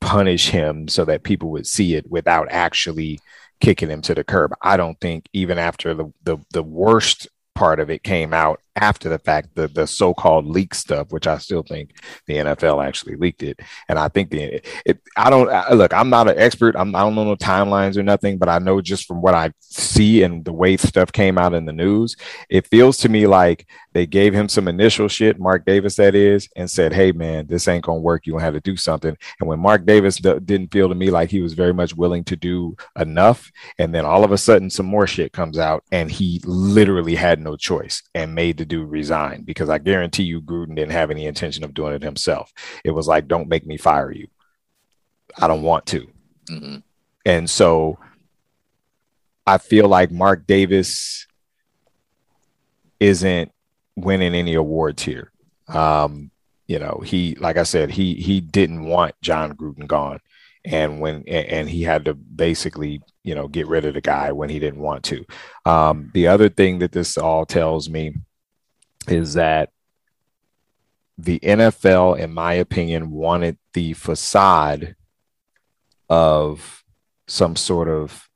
punish him so that people would see it without actually kicking him to the curb. I don't think even after the the, the worst part of it came out after the fact, the the so-called leak stuff, which I still think the NFL actually leaked it, and I think the it. I don't I, look. I'm not an expert. I'm, I don't know no timelines or nothing, but I know just from what I see and the way stuff came out in the news, it feels to me like they gave him some initial shit, Mark Davis that is, and said, "Hey man, this ain't gonna work. You gonna have to do something." And when Mark Davis d- didn't feel to me like he was very much willing to do enough, and then all of a sudden some more shit comes out, and he literally had no choice and made the dude resign because I guarantee you Gruden didn't have any intention of doing it himself. It was like, "Don't make me fire you. I don't want to." Mm-hmm. And so I feel like Mark Davis isn't winning any awards here. Um, you know, he like I said, he he didn't want Jon Gruden gone, and when and he had to basically you know get rid of the guy when he didn't want to. Um, the other thing that this all tells me is that the NFL, in my opinion, wanted the facade of some sort of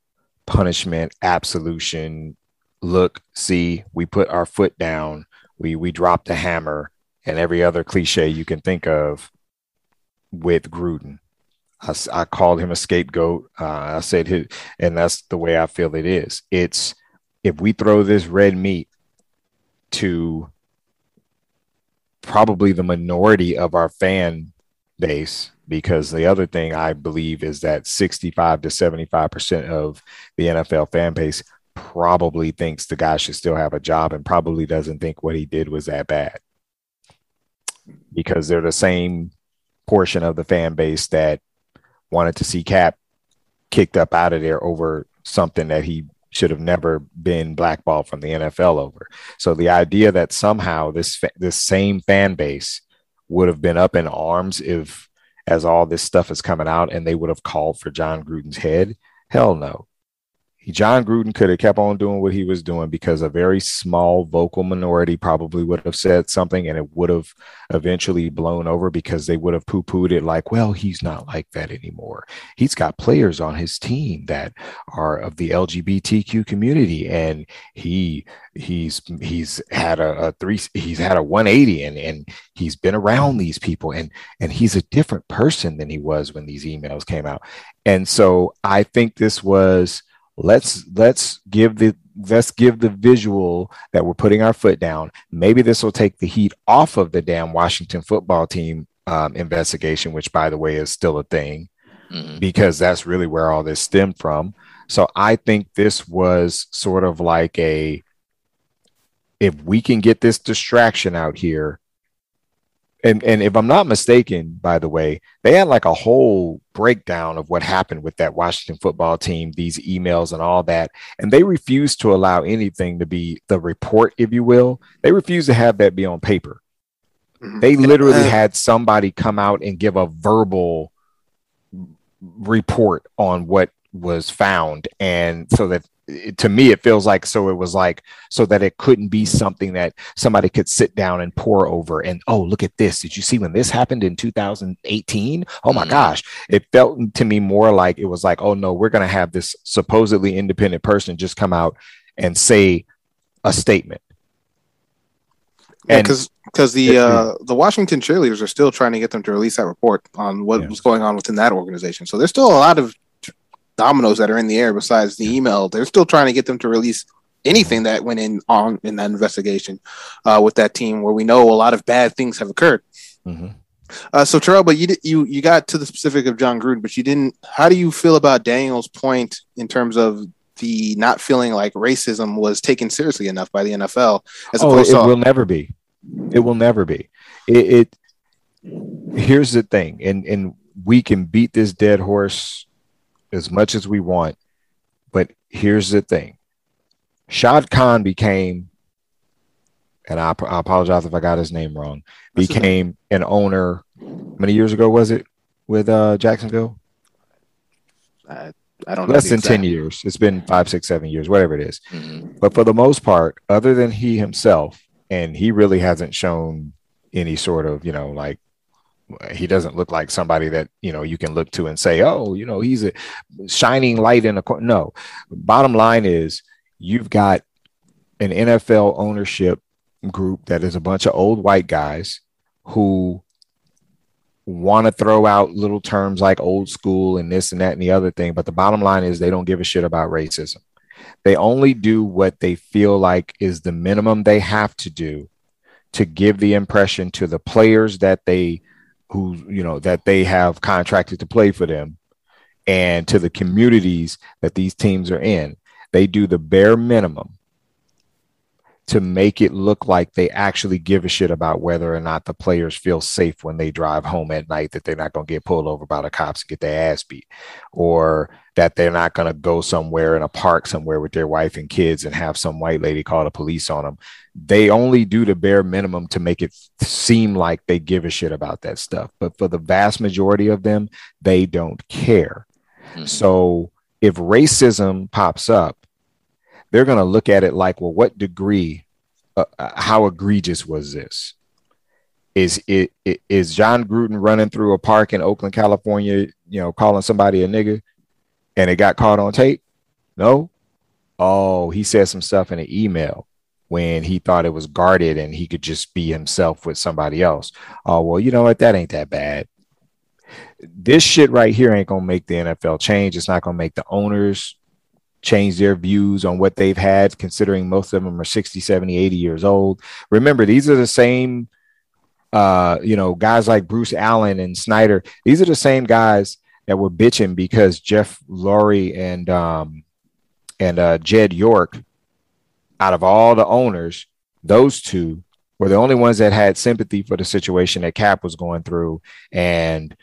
punishment, absolution. Look, see, we put our foot down we we dropped the hammer and every other cliche you can think of with Gruden. I, I called him a scapegoat. Uh, I said his, and that's the way I feel it is. It's if we throw this red meat to probably the minority of our fan base, because the other thing I believe is that 65 to 75% of the NFL fan base probably thinks the guy should still have a job and probably doesn't think what he did was that bad. Because they're the same portion of the fan base that wanted to see Kap kicked up out of there over something that he should have never been blackballed from the NFL over. So the idea that somehow this this same fan base would have been up in arms if as all this stuff is coming out and they would have called for Jon Gruden's head, hell no. Jon Gruden could have kept on doing what he was doing because a very small vocal minority probably would have said something and it would have eventually blown over because they would have poo pooed it like, well, he's not like that anymore. He's got players on his team that are of the LGBTQ community and he he's he's had a, a three he's had a 180 and and he's been around these people and and he's a different person than he was when these emails came out. And so I think this was let's let's give the let's give the visual that we're putting our foot down. Maybe this will take the heat off of the damn Washington football team um, investigation, which by the way is still a thing, mm-hmm. because that's really where all this stemmed from. So I think this was sort of like a if we can get this distraction out here, and and if I'm not mistaken, by the way, they had like a whole breakdown of what happened with that Washington football team, these emails and all that, and they refused to allow anything to be the report, if you will. They refused to have that be on paper. Mm-hmm. They literally uh, had somebody come out and give a verbal report on what was found, and so that it, to me it feels like so it was like so that it couldn't be something that somebody could sit down and pour over and oh look at this did you see when this happened in 2018 oh my mm. gosh it felt to me more like it was like oh no we're going to have this supposedly independent person just come out and say a statement yeah, because because the uh, the Washington cheerleaders are still trying to get them to release that report on what yeah. was going on within that organization. So there's still a lot of dominoes that are in the air besides the email. They're still trying to get them to release anything that went in on in that investigation uh, with that team, where we know a lot of bad things have occurred. Mm-hmm. Uh, so Terrell, but you you you got to the specific of Jon Gruden, but you didn't. How do you feel about Daniel's point in terms of the not feeling like racism was taken seriously enough by the NFL? As oh, it to- will never be. It will never be. It, it. Here's the thing, and and we can beat this dead horse as much as we want. But here's the thing Shad Khan became, and I, I apologize if I got his name wrong, became an owner. many years ago was it with uh, Jacksonville? I, I don't know. Less than 10 years. It's been five, six, seven years, whatever it is. Mm-hmm. But for the most part, other than he himself, and he really hasn't shown any sort of, you know, like he doesn't look like somebody that you know you can look to and say oh you know he's a shining light in a corner no. Bottom line is you've got an nfl ownership group that is a bunch of old white guys who want to throw out little terms like old school and this and that and the other thing but the bottom line is they don't give a shit about racism. They only do what they feel like is the minimum they have to do to give the impression to the players that they who you know that they have contracted to play for them and to the communities that these teams are in. They do the bare minimum to make it look like they actually give a shit about whether or not the players feel safe when they drive home at night that they're not going to get pulled over by the cops and get their ass beat or that they're not going to go somewhere in a park somewhere with their wife and kids and have some white lady call the police on them they only do the bare minimum to make it seem like they give a shit about that stuff but for the vast majority of them they don't care mm-hmm. so if racism pops up they're going to look at it like, well, what degree, uh, uh, how egregious was this? Is it is Jon Gruden running through a park in Oakland, California, you know, calling somebody a nigga, and it got caught on tape? No. Oh, he said some stuff in an email when he thought it was guarded and he could just be himself with somebody else. Oh, well, you know what? That ain't that bad. This shit right here ain't gonna make the NFL change. It's not gonna make the owners change their views on what they've had, considering most of them are 60, 70, 80 years old. Remember, these are the same, uh, you know, guys like Bruce Allen and Snyder. These are the same guys that were bitching because Jeff Lurie and um, and uh, Jed York, out of all the owners, those two were the only ones that had sympathy for the situation that Kap was going through and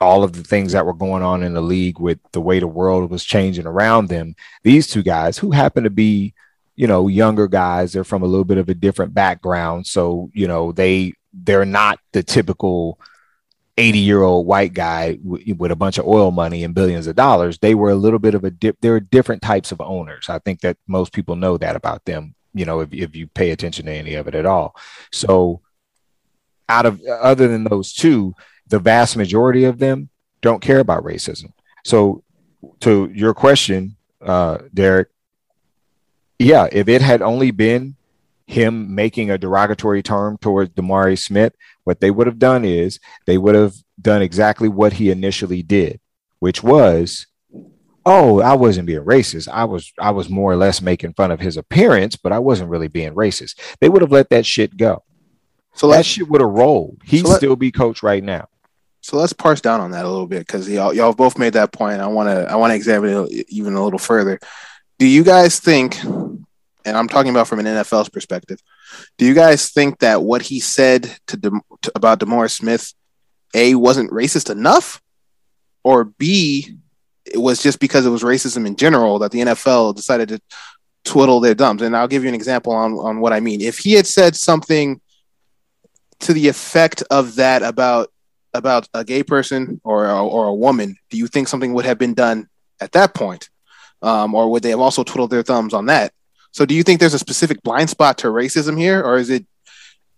all of the things that were going on in the league with the way the world was changing around them. These two guys, who happen to be, you know, younger guys, they're from a little bit of a different background, so you know they they're not the typical 80 year old white guy w- with a bunch of oil money and billions of dollars. They were a little bit of a dip. There are different types of owners. I think that most people know that about them. You know, if, if you pay attention to any of it at all. So, out of other than those two, the vast majority of them don't care about racism. So, to your question, uh, Derek, yeah, if it had only been him making a derogatory term towards DeMaurice Smith, what they would have done is they would have done exactly what he initially did, which was, oh, I wasn't being racist. I was I was more or less making fun of his appearance, but I wasn't really being racist. They would have let that shit go. So that shit would have rolled. He'd so still be coach right now. So let's parse down on that a little bit because y'all y'all both made that point. I want to I want to examine it even a little further. Do you guys think, and I'm talking about from an NFL's perspective, do you guys think that what he said to, De, to about DeMaurice Smith, a wasn't racist enough, or b it was just because it was racism in general that the NFL decided to twiddle their thumbs? And I'll give you an example on on what I mean. If he had said something to the effect of that about about a gay person or or a woman, do you think something would have been done at that point? um, or would they have also twiddled their thumbs on that? So, do you think there's a specific blind spot to racism here, or is it,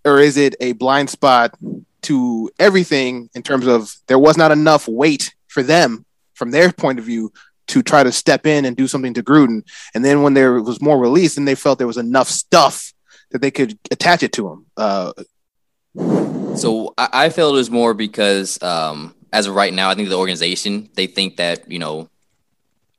or is it a blind spot to everything in terms of there was not enough weight for them from their point of view to try to step in and do something to Gruden, and then when there was more release, and they felt there was enough stuff that they could attach it to him. Uh, so I, I feel it was more because um, as of right now, I think the organization they think that you know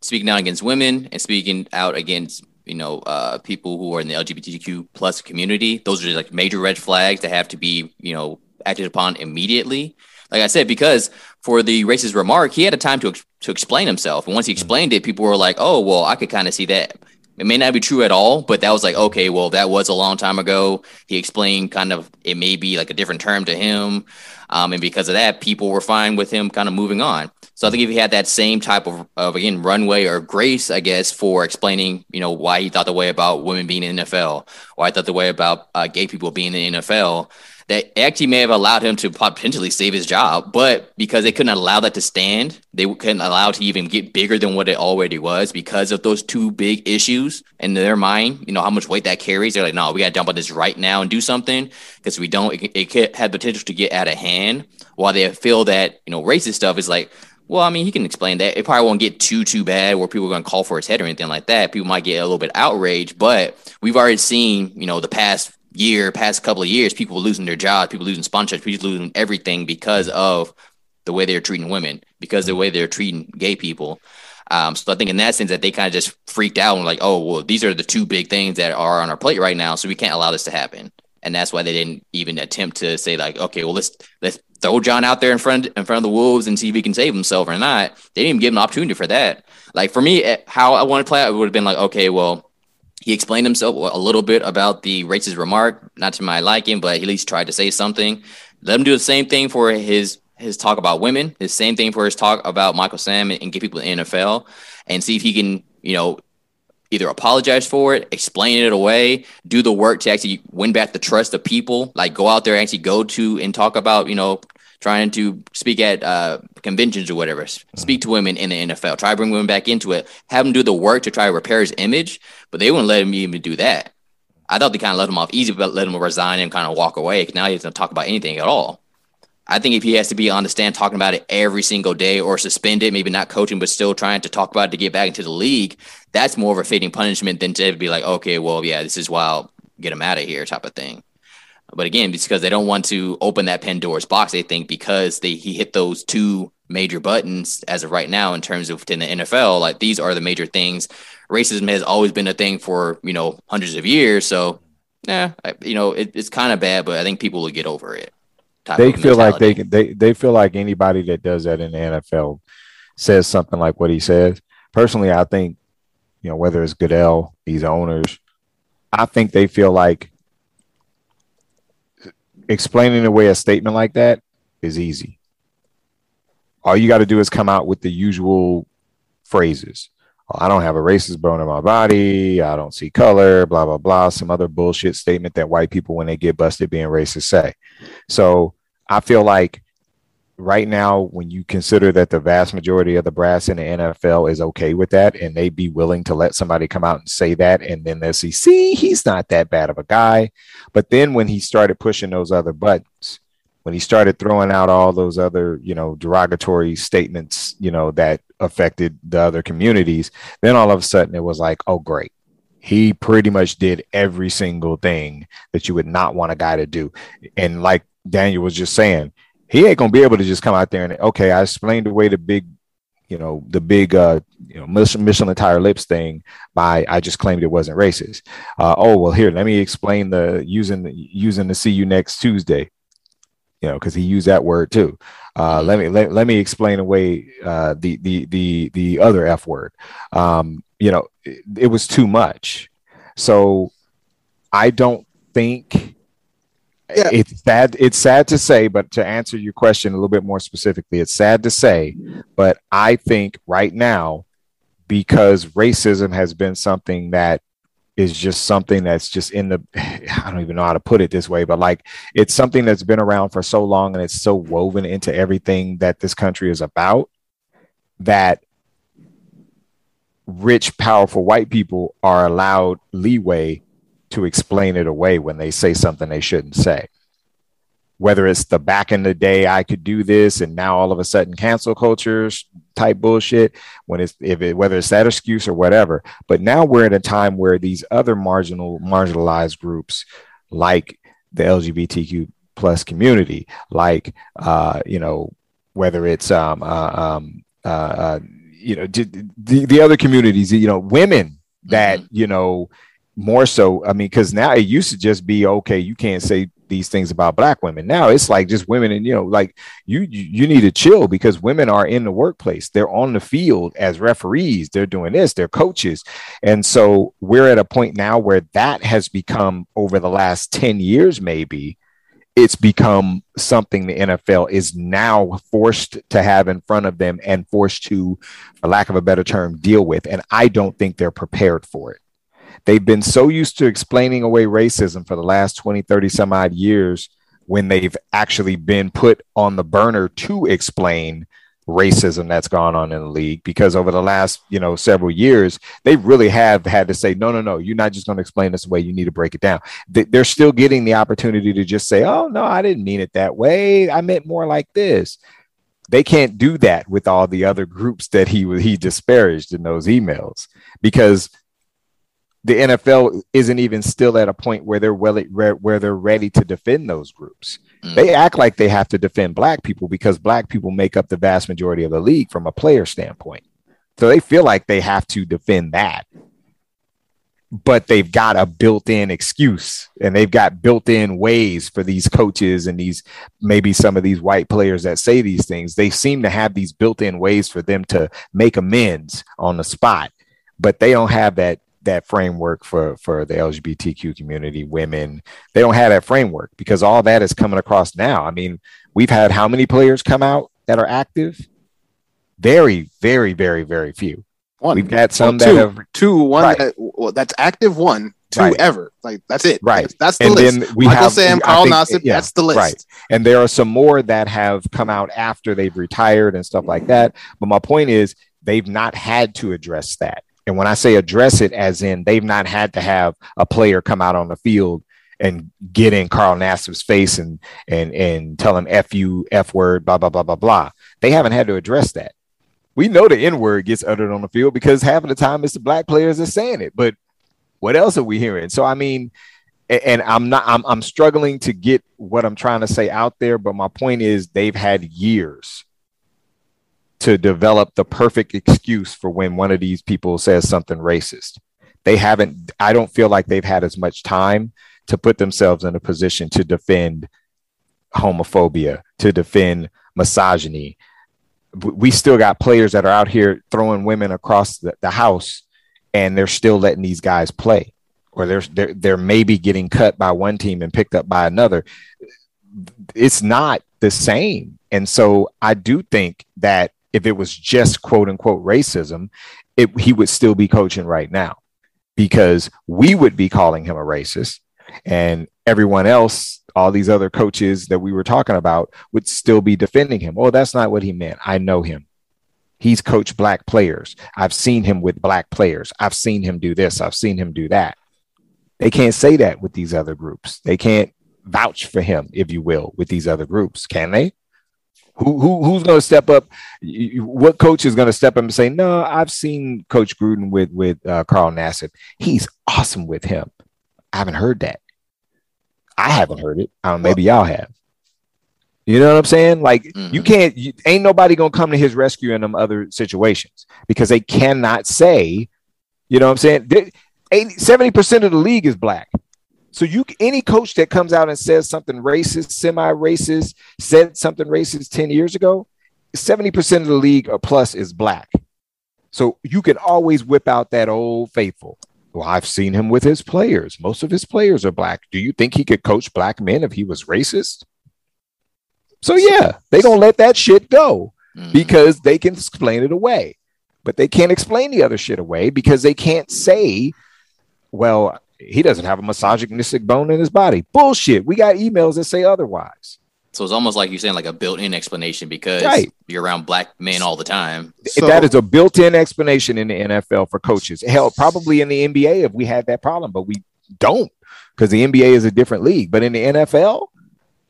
speaking out against women and speaking out against you know uh, people who are in the LGBTQ plus community, those are like major red flags that have to be you know acted upon immediately. Like I said, because for the racist remark, he had a time to to explain himself, and once he explained it, people were like, "Oh, well, I could kind of see that." It may not be true at all, but that was like, okay, well, that was a long time ago. He explained kind of it may be like a different term to him. Um, and because of that, people were fine with him kind of moving on. So I think if he had that same type of, of again, runway or grace, I guess, for explaining, you know, why he thought the way about women being in NFL, why I thought the way about uh, gay people being in the NFL, that actually may have allowed him to potentially save his job, but because they couldn't allow that to stand, they couldn't allow to even get bigger than what it already was because of those two big issues in their mind. You know how much weight that carries. They're like, no, we got to jump on this right now and do something because we don't. It, it could have potential to get out of hand. While they feel that you know racist stuff is like. Well, I mean, he can explain that. It probably won't get too too bad where people are going to call for his head or anything like that. People might get a little bit outraged, but we've already seen, you know, the past year, past couple of years, people were losing their jobs, people losing sponsorships, people losing everything because of the way they're treating women, because the way they're treating gay people. Um, so I think in that sense that they kind of just freaked out and like, oh, well, these are the two big things that are on our plate right now, so we can't allow this to happen. And that's why they didn't even attempt to say like, okay, well, let's let's throw John out there in front in front of the wolves and see if he can save himself or not. They didn't even give him an opportunity for that. Like for me, eh, how I want to play, it would have been like, okay, well, he explained himself a little bit about the racist remark, not to my liking, but he at least tried to say something. Let him do the same thing for his his talk about women, his same thing for his talk about Michael Sam and, and get people in the NFL, and see if he can, you know, either apologize for it, explain it away, do the work to actually win back the trust of people, like go out there and actually go to and talk about, you know, trying to speak at uh, conventions or whatever, speak to women in the NFL, try to bring women back into it, have him do the work to try to repair his image, but they wouldn't let him even do that. I thought they kind of let him off easy, but let him resign and kind of walk away. Now he doesn't talk about anything at all. I think if he has to be on the stand talking about it every single day or suspended, maybe not coaching, but still trying to talk about it to get back into the league, that's more of a fitting punishment than to be like, okay, well, yeah, this is why I'll get him out of here type of thing. But again, it's because they don't want to open that Pandora's box. They think because they he hit those two major buttons as of right now in terms of in the NFL, like these are the major things. Racism has always been a thing for you know hundreds of years. So yeah, you know it, it's kind of bad, but I think people will get over it. They feel like they can. They they feel like anybody that does that in the NFL says something like what he says. Personally, I think you know whether it's Goodell, these owners, I think they feel like explaining away a statement like that is easy. All you got to do is come out with the usual phrases. Oh, I don't have a racist bone in my body. I don't see color, blah, blah, blah. Some other bullshit statement that white people, when they get busted being racist, say. So I feel like right now, when you consider that the vast majority of the brass in the NFL is okay with that, and they'd be willing to let somebody come out and say that, and then they'll see, see, he's not that bad of a guy. But then when he started pushing those other buttons, when he started throwing out all those other, you know, derogatory statements, you know, that affected the other communities, then all of a sudden it was like, oh, great. He pretty much did every single thing that you would not want a guy to do. And like Daniel was just saying, he ain't gonna be able to just come out there and okay, I explained away the big, you know, the big, uh, you know, Michelin tire lips thing by I just claimed it wasn't racist. Uh, oh well, here let me explain the using using the see you next Tuesday. You know, because he used that word too. Uh, let me let, let me explain away uh, the the the the other f word. Um, you know, it, it was too much. So I don't think yeah. it's sad it's sad to say but to answer your question a little bit more specifically it's sad to say but i think right now because racism has been something that is just something that's just in the i don't even know how to put it this way but like it's something that's been around for so long and it's so woven into everything that this country is about that rich, powerful white people are allowed leeway to explain it away when they say something they shouldn't say. Whether it's the back in the day, I could do this, and now all of a sudden cancel cultures type bullshit. When it's if it whether it's that excuse or whatever, but now we're in a time where these other marginal marginalized groups, like the LGBTQ plus community, like uh, you know whether it's um, uh, um, uh, uh, you know the, the other communities, you know women that mm-hmm. you know more so. I mean, because now it used to just be okay, you can't say these things about black women. Now it's like just women, and you know, like you you need to chill because women are in the workplace. They're on the field as referees. They're doing this. They're coaches, and so we're at a point now where that has become over the last ten years, maybe. It's become something the NFL is now forced to have in front of them and forced to, for lack of a better term, deal with. And I don't think they're prepared for it. They've been so used to explaining away racism for the last 20, 30 some odd years when they've actually been put on the burner to explain racism that's gone on in the league because over the last you know several years they really have had to say no no no you're not just going to explain this away you need to break it down. They're still getting the opportunity to just say oh no i didn't mean it that way. I meant more like this. They can't do that with all the other groups that he he disparaged in those emails because the NFL isn't even still at a point where they're well where they're ready to defend those groups. Mm. They act like they have to defend black people because black people make up the vast majority of the league from a player standpoint. So they feel like they have to defend that. But they've got a built-in excuse and they've got built-in ways for these coaches and these maybe some of these white players that say these things. They seem to have these built-in ways for them to make amends on the spot, but they don't have that that framework for for the LGBTQ community, women. They don't have that framework because all that is coming across now. I mean, we've had how many players come out that are active? Very, very, very, very few. One. We've got some well, two, that have two, one right. that, well, that's active, one, two right. ever. Like that's it. Right. That's, that's the and list. Then we Michael have Sam, Carl Nassib, yeah, that's the list. Right. And there are some more that have come out after they've retired and stuff like that. But my point is they've not had to address that. And when I say address it, as in they've not had to have a player come out on the field and get in Carl Nassib's face and and and tell him F you, F word, blah, blah, blah, blah, blah. They haven't had to address that. We know the N word gets uttered on the field because half of the time it's the black players that saying it. But what else are we hearing? So I mean, and I'm not I'm I'm struggling to get what I'm trying to say out there, but my point is they've had years to develop the perfect excuse for when one of these people says something racist. They haven't, I don't feel like they've had as much time to put themselves in a position to defend homophobia, to defend misogyny. We still got players that are out here throwing women across the, the house and they're still letting these guys play or they're, they're they're maybe getting cut by one team and picked up by another it's not the same and so i do think that if it was just quote unquote racism, it, he would still be coaching right now because we would be calling him a racist and everyone else, all these other coaches that we were talking about would still be defending him. Oh, that's not what he meant. I know him. He's coached black players. I've seen him with black players. I've seen him do this. I've seen him do that. They can't say that with these other groups. They can't vouch for him, if you will, with these other groups, can they? Who, who who's going to step up? What coach is going to step up and say, "No, I've seen Coach Gruden with with uh, Carl Nassib. He's awesome with him." I haven't heard that. I haven't heard it. Um, maybe y'all have. You know what I'm saying? Like mm-hmm. you can't. You, ain't nobody gonna come to his rescue in them other situations because they cannot say. You know what I'm saying? 70 percent of the league is black. So you any coach that comes out and says something racist, semi-racist, said something racist 10 years ago, 70% of the league or plus is black. So you can always whip out that old faithful. Well, I've seen him with his players. Most of his players are black. Do you think he could coach black men if he was racist? So yeah, they don't let that shit go mm. because they can explain it away. But they can't explain the other shit away because they can't say, well, he doesn't have a misogynistic bone in his body. Bullshit. We got emails that say otherwise. So it's almost like you're saying like a built-in explanation because Right. you're around black men all the time. So- that is a built-in explanation in the NFL for coaches. Hell, probably in the NBA if we had that problem, but we don't because the NBA is a different league. But in the NFL,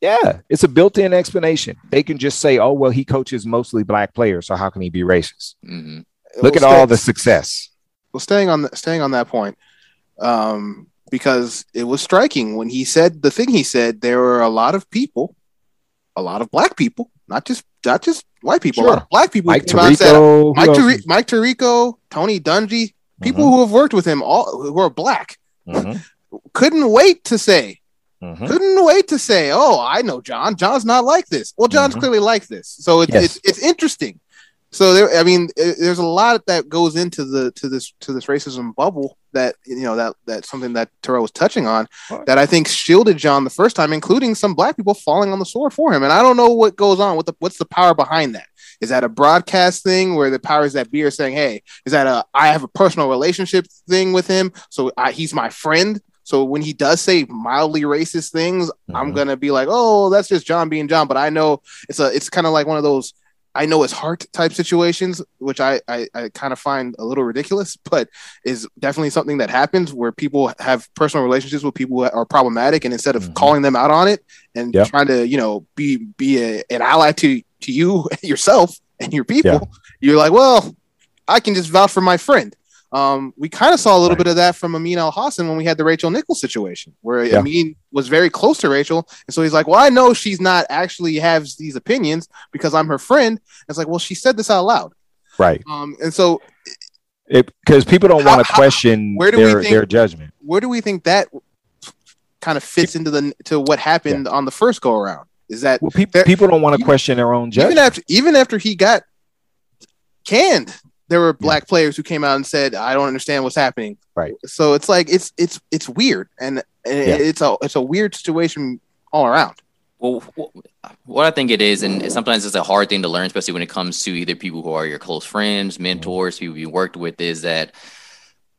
yeah, it's a built-in explanation. They can just say, "Oh, well, he coaches mostly black players, so how can he be racist?" hmm Look at Well, all the success. well staying on the, staying on that point um because it was striking when he said the thing he said there were a lot of people a lot of black people not just not just white people a lot Sure. of black people Mike Tirico, Mike, Tari- Mike Tirico, Tony Dungy, people Mhm, who have worked with him all who are black mhm, couldn't wait to say mhm. couldn't wait to say oh I know John John's not like this well John's Mhm. clearly like this so it's Yes. it's, it's interesting so there I mean there's a lot that goes into the to this to this racism bubble that you know that that's something that Terrell was touching on Right. that I think shielded Jon the first time including some black people falling on the sword for him and I don't know what goes on what the what's the power behind that is that a broadcast thing where the powers that be are saying hey is that a I have a personal relationship thing with him so I, he's my friend so when he does say mildly racist things I'm Mhm. gonna be like oh that's just Jon being Jon but I know it's a it's kind of like one of those I know it's heart type situations, which I, I, I kind of find a little ridiculous, but is definitely something that happens where people have personal relationships with people that are problematic, and instead of Mhm. calling them out on it and Yep. trying to you know be be a, an ally to to you yourself and your people, Yeah. you're like, well, I can just vouch for my friend. Um, we kind of saw a little Right. bit of that from Amin Elhassan when we had the Rachel Nichols situation, where Yeah. Amin was very close to Rachel, and so he's like, "Well, I know she's not actually has these opinions because I'm her friend." It's like, well, she said this out loud, Right. um, and so Because people don't want to question where do we their, think- their judgment. where do we think that kind of fits into the to what happened on the first go around? Is that Well, there- people don't want to question their own judgment even after even after he got canned, there were black players who came out and said, "I don't understand what's happening." Right. So it's like it's it's it's weird, and, and Yeah. it's a it's a weird situation all around. Well, what I think it is, and sometimes it's a hard thing to learn, especially when it comes to either people who are your close friends, mentors, people you worked with, is that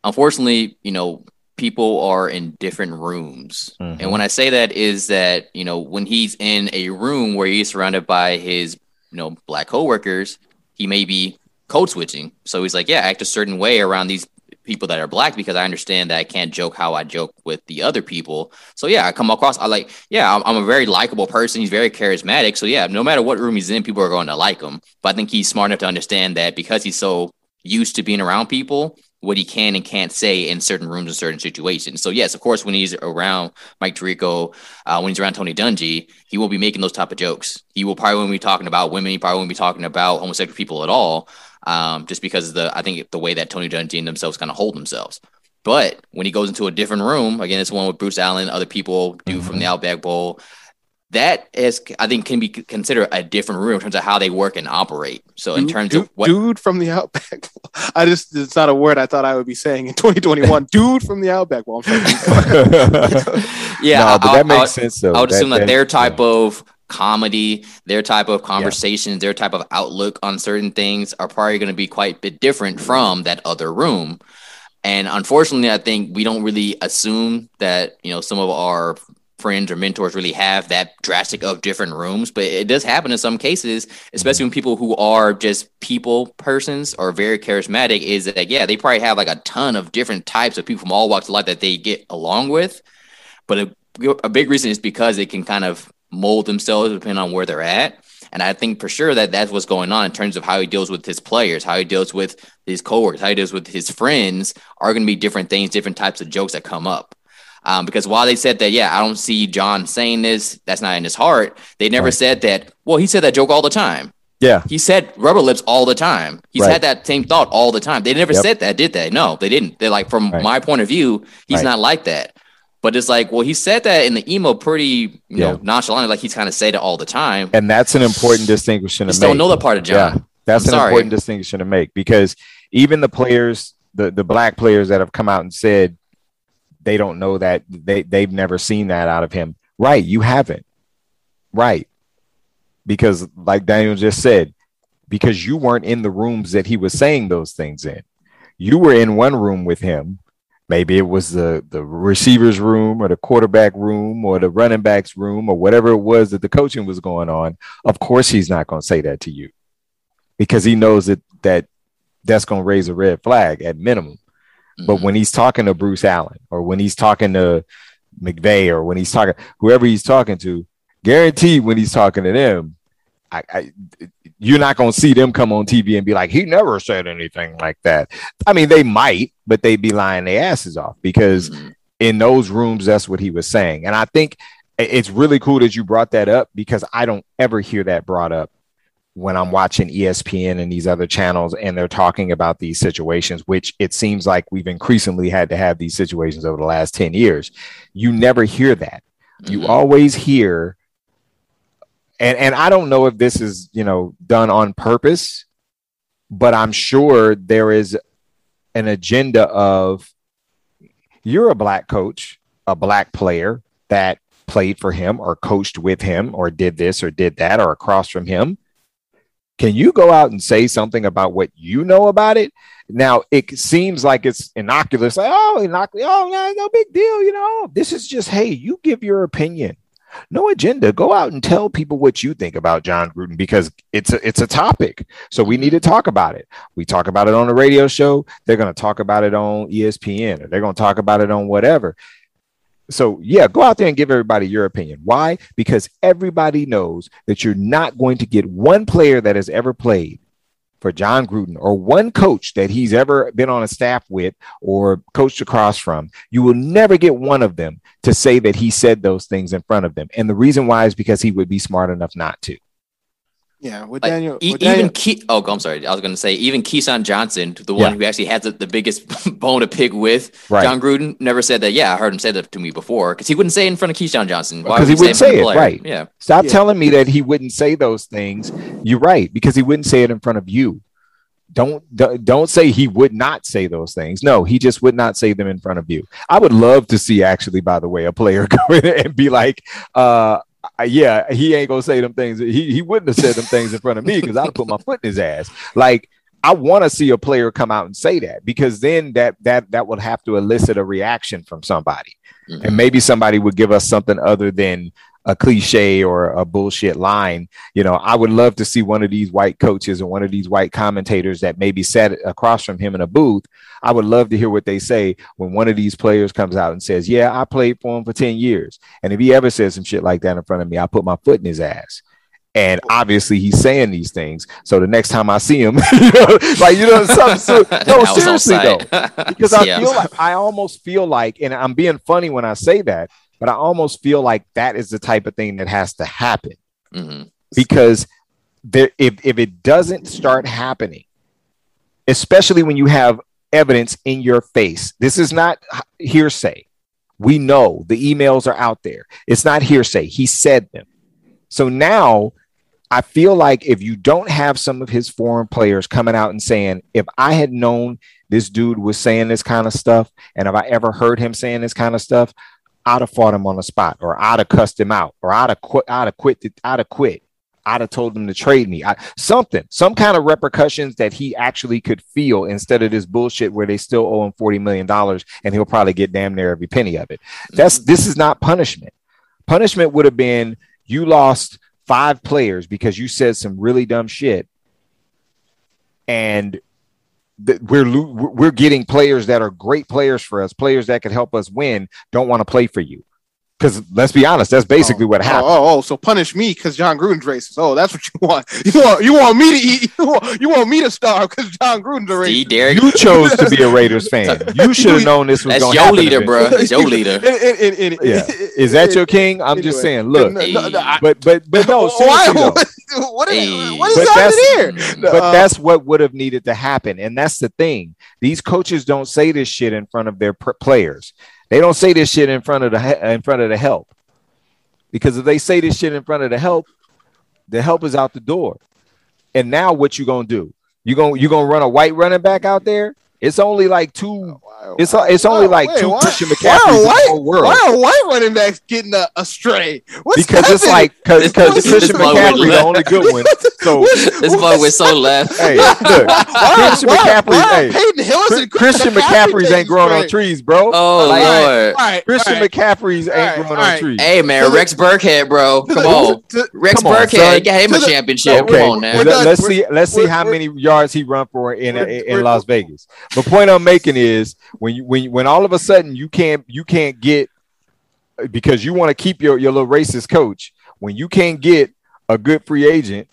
unfortunately, you know, people are in different rooms. Mhm. And when I say that is that, you know, when he's in a room where he's surrounded by his, you know, black coworkers, he may be code switching. So he's like, yeah, act a certain way around these people that are black because I understand that I can't joke how I joke with the other people. So yeah, I come across, I like, yeah, I'm, I'm a very likable person. He's very charismatic. So yeah, no matter what room he's in, people are going to like him. But I think he's smart enough to understand that because he's so used to being around people, what he can and can't say in certain rooms and certain situations. So yes, of course, when he's around Mike Tirico, uh, when he's around Tony Dungy, he won't be making those type of jokes. He will probably won't be talking about women. He probably won't be talking about homosexual people at all. Um, just because of the I think the way that Tony Dungy and themselves kind of hold themselves. But when he goes into a different room, again, it's one with Bruce Allen, other people do from the Outback Bowl. That is, I think, can be considered a different room in terms of how they work and operate. So in Dude- terms dude, of what dude from the outback, I just it's not a word I thought I would be saying in 2021. dude from the outback. Well, yeah, no, I- but I- that I makes sense though. I would assume that, their type yeah. of comedy, their type of conversations, their type of outlook on certain things are probably going to be quite a bit different from that other room. And unfortunately, I think we don't really assume that, you know, some of our friends or mentors really have that drastic of different rooms, but it does happen in some cases, especially mm-hmm. when people who are just people persons or very charismatic is that, yeah, they probably have like a ton of different types of people from all walks of life that they get along with. But a, a big reason is because they can kind of mold themselves depending on where they're at. And I think for sure that that's what's going on in terms of how he deals with his players, how he deals with his coworkers, how he deals with his friends are going to be different things, different types of jokes that come up. Um, because while they said that, yeah, I don't see Jon saying this, that's not in his heart. They never Right. said that. Well, he said that joke all the time. Yeah, He said rubber lips all the time. He's Right. had that same thought all the time. They never Yep. said that, did they? No, they didn't. They're like, from Right. my point of view, he's not like that. But it's like, well, he said that in the emo pretty, you Yeah. know, nonchalant, like he's kind of said it all the time. and that's an important distinction make. don't know that part of Jon. Yeah, that's I'm an sorry. important distinction to make because even the players, the the black players that have come out and said they don't know that they they've never seen that out of him. Right, you haven't. Right, because like Daniel just said, because you weren't in the rooms that he was saying those things in. You were in one room with him. Maybe it was the the receivers room or the quarterback room or the running backs room or whatever it was that the coaching was going on. Of course, he's not going to say that to you because he knows that that that's going to raise a red flag at minimum. Mm-hmm. But when he's talking to Bruce Allen or when he's talking to McVay or when he's talking whoever he's talking to, guaranteed when he's talking to them, I, I you're not going to see them come on TV and be like, he never said anything like that. I mean, they might, but they'd be lying their asses off because mm-hmm. in those rooms, that's what he was saying. And I think it's really cool that you brought that up because I don't ever hear that brought up when I'm watching ESPN and these other channels and they're talking about these situations, which it seems like we've increasingly had to have these situations over the last 10 years. You never hear that. Mm-hmm. You always hear and and I don't know if this is you know done on purpose, but I'm sure there is an agenda of you're a black coach, a black player that played for him or coached with him or did this or did that or across from him. Can you go out and say something about what you know about it? Now it seems like it's innocuous, like oh, innocuous, oh, no, no big deal, you know. This is just hey, you give your opinion no agenda. Go out and tell people what you think about Jon Gruden because it's a, it's a topic. So we need to talk about it. We talk about it on the radio show. They're going to talk about it on ESPN or they're going to talk about it on whatever. So yeah, go out there and give everybody your opinion. Why? Because everybody knows that you're not going to get one player that has ever played for Jon Gruden or one coach that he's ever been on a staff with or coached across from, you will never get one of them to say that he said those things in front of them. And the reason why is because he would be smart enough not to. Yeah, with Daniel, e- with Daniel. even Ke- oh, I'm sorry. I was going to say even Keyshawn Johnson, the one Yeah. who actually had the, the biggest bone to pick with Right. Jon Gruden, never said that. Yeah, I heard him say that to me before because he wouldn't say it in front of Keyshawn Johnson. Why Because he would wouldn't in front say of it, right. Yeah, Stop Yeah. telling me that he wouldn't say those things. You're right, because he wouldn't say it in front of you. Don't don't say he would not say those things. No, he just would not say them in front of you. I would love to see actually, by the way, a player go in and be like, uh yeah, he ain't gonna say them things. He he wouldn't have said them things in front of me because I'd put my foot in his ass. Like I want to see a player come out and say that because then that that that would have to elicit a reaction from somebody Mhm. and maybe somebody would give us something other than a cliche or a bullshit line. You know, I would love to see one of these white coaches or one of these white commentators that maybe sat across from him in a booth. I would love to hear what they say when one of these players comes out and says, Yeah, I played for him for 10 years. And if he ever says some shit like that in front of me, I put my foot in his ass. And obviously he's saying these things. So the next time I see him, you know, like you know, some, so, no, I was on seriously though because I Yeah. feel like I almost feel like, and I'm being funny when I say that, but I almost feel like that is the type of thing that has to happen Mhm. because there, if if it doesn't start happening, especially when you have evidence in your face, this is not hearsay. We know the emails are out there. It's not hearsay. He said them. So now I feel like if you don't have some of his foreign players coming out and saying, if I had known this dude was saying this kind of stuff, and if I ever heard him saying this kind of stuff, I'd have fought him on the spot, or I'd have cussed him out, or I'd have quit, I'd have quit, I'd have quit. I'd have told him to trade me. I, something, some kind of repercussions that he actually could feel instead of this bullshit where they still owe him $40 million and he'll probably get damn near every penny of it. That's mm-hmm. this is not punishment. Punishment would have been you lost five players because you said some really dumb shit, and we're we're getting players that are great players for us, players that could help us win. Don't want to play for you because let's be honest, that's basically oh, what oh, happened. Oh, oh, so punish me because Jon Gruden's racist. Oh, that's what you want. You want you want me to eat. You want, you want me to starve because Jon Gruden's a See, racist. Derek, You chose to be a Raiders fan. You should have known this was going to your happen. leader, bro. That's your leader. Yeah, is that your king? I'm just saying. Look, No, no, no, I- but but but no, why? seriously though. What, what is, Hey. what is But happening here? Mm. but Uh, that's what would have needed to happen and that's the thing these coaches don't say this shit in front of their pr- players they don't say this shit in front of the in front of the help because if they say this shit in front of the help the help is out the door and now what you gonna do you gonna you gonna run a white running back out there it's only like two it's it's only like Wait, two why- Christian why McCaffreys are in the whole world Why are white running backs getting uh, astray? What's because it's like because This- this Christian is why we McCaffrey the only good one So This boy was so left. hey, look, Christian McCaffrey, hey, Peyton Hillis Chris- Christian McCaffrey's ain't growing on trees, bro. Oh Like, lord. All right, Christian all right. McCaffrey's ain't growing on trees. Hey man, Rex Burkhead, bro. Come on. Rex Burkhead, son. get him a championship. Come on now. Let's see. Let's see how many yards he run for in in Las Vegas. The point I'm making is when you when when all of a sudden you can't you can't get because you want to keep your your little racist coach when you can't get a good free agent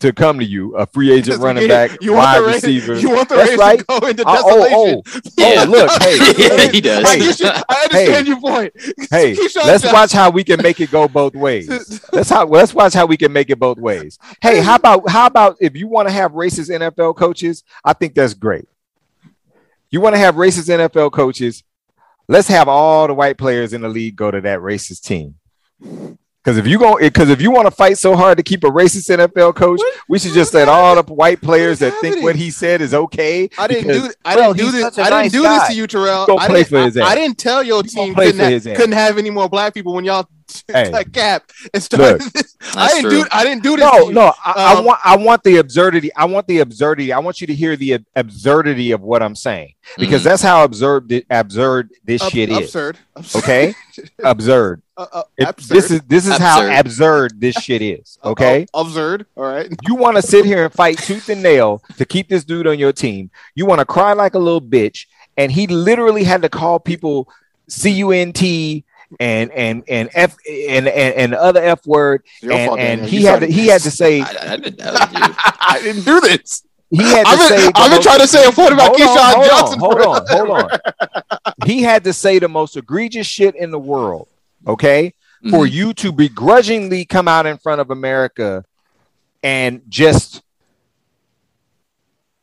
to come to you, a free agent Because running you- back, you want wide the Ra- receiver. You want the That's Raiders right. to go into Uh, oh, desolation. oh, Yeah. oh, look, hey, Yeah, he does. I, Hey. get. I understand your point. hey, let's Johnson- watch how we can make it go both ways. Let's how let's watch how we can make it both ways. Hey, how about how about if you want to have racist NFL coaches? I think that's great. You want to have racist NFL coaches? Let's have all the white players in the league go to that racist team. Because if you go, because if you want to fight so hard to keep a racist NFL coach, What- we should what's just let all the white players that think what he said is okay. I didn't because, do. I didn't do this. I didn't nice do guy. this to you, Terrell. Go I play didn't, for his I, ass. I didn't tell your team couldn't, ha- couldn't have any more black people when y'all Hey. like Kap and started this. I didn't true. do. I didn't do this. No, to you. no, I, I Um, want I want the absurdity. I want the absurdity. I want you to hear the ab- absurdity of what I'm saying because Mhm. that's how absurd absurd this Ab- shit is. absurd. Absurd. Okay, absurd. Uh, uh, It- absurd. this is this is how Absurd. absurd this shit is. Uh, Okay, uh, absurd. All right. you want to sit here and fight tooth and nail to keep this dude on your team. You want to cry like a little bitch, and he literally had to call people C U N T and and and f and and, and the other f word, and, and he had to, he had to say I, I, did- that was you. I didn't do this. he had to I've been, say I've been most- trying to say a point about on, Keyshawn hold on, Johnson. Hold on, hold on. he had to say the most egregious shit in the world, okay, for Mhm. you to begrudgingly come out in front of America and just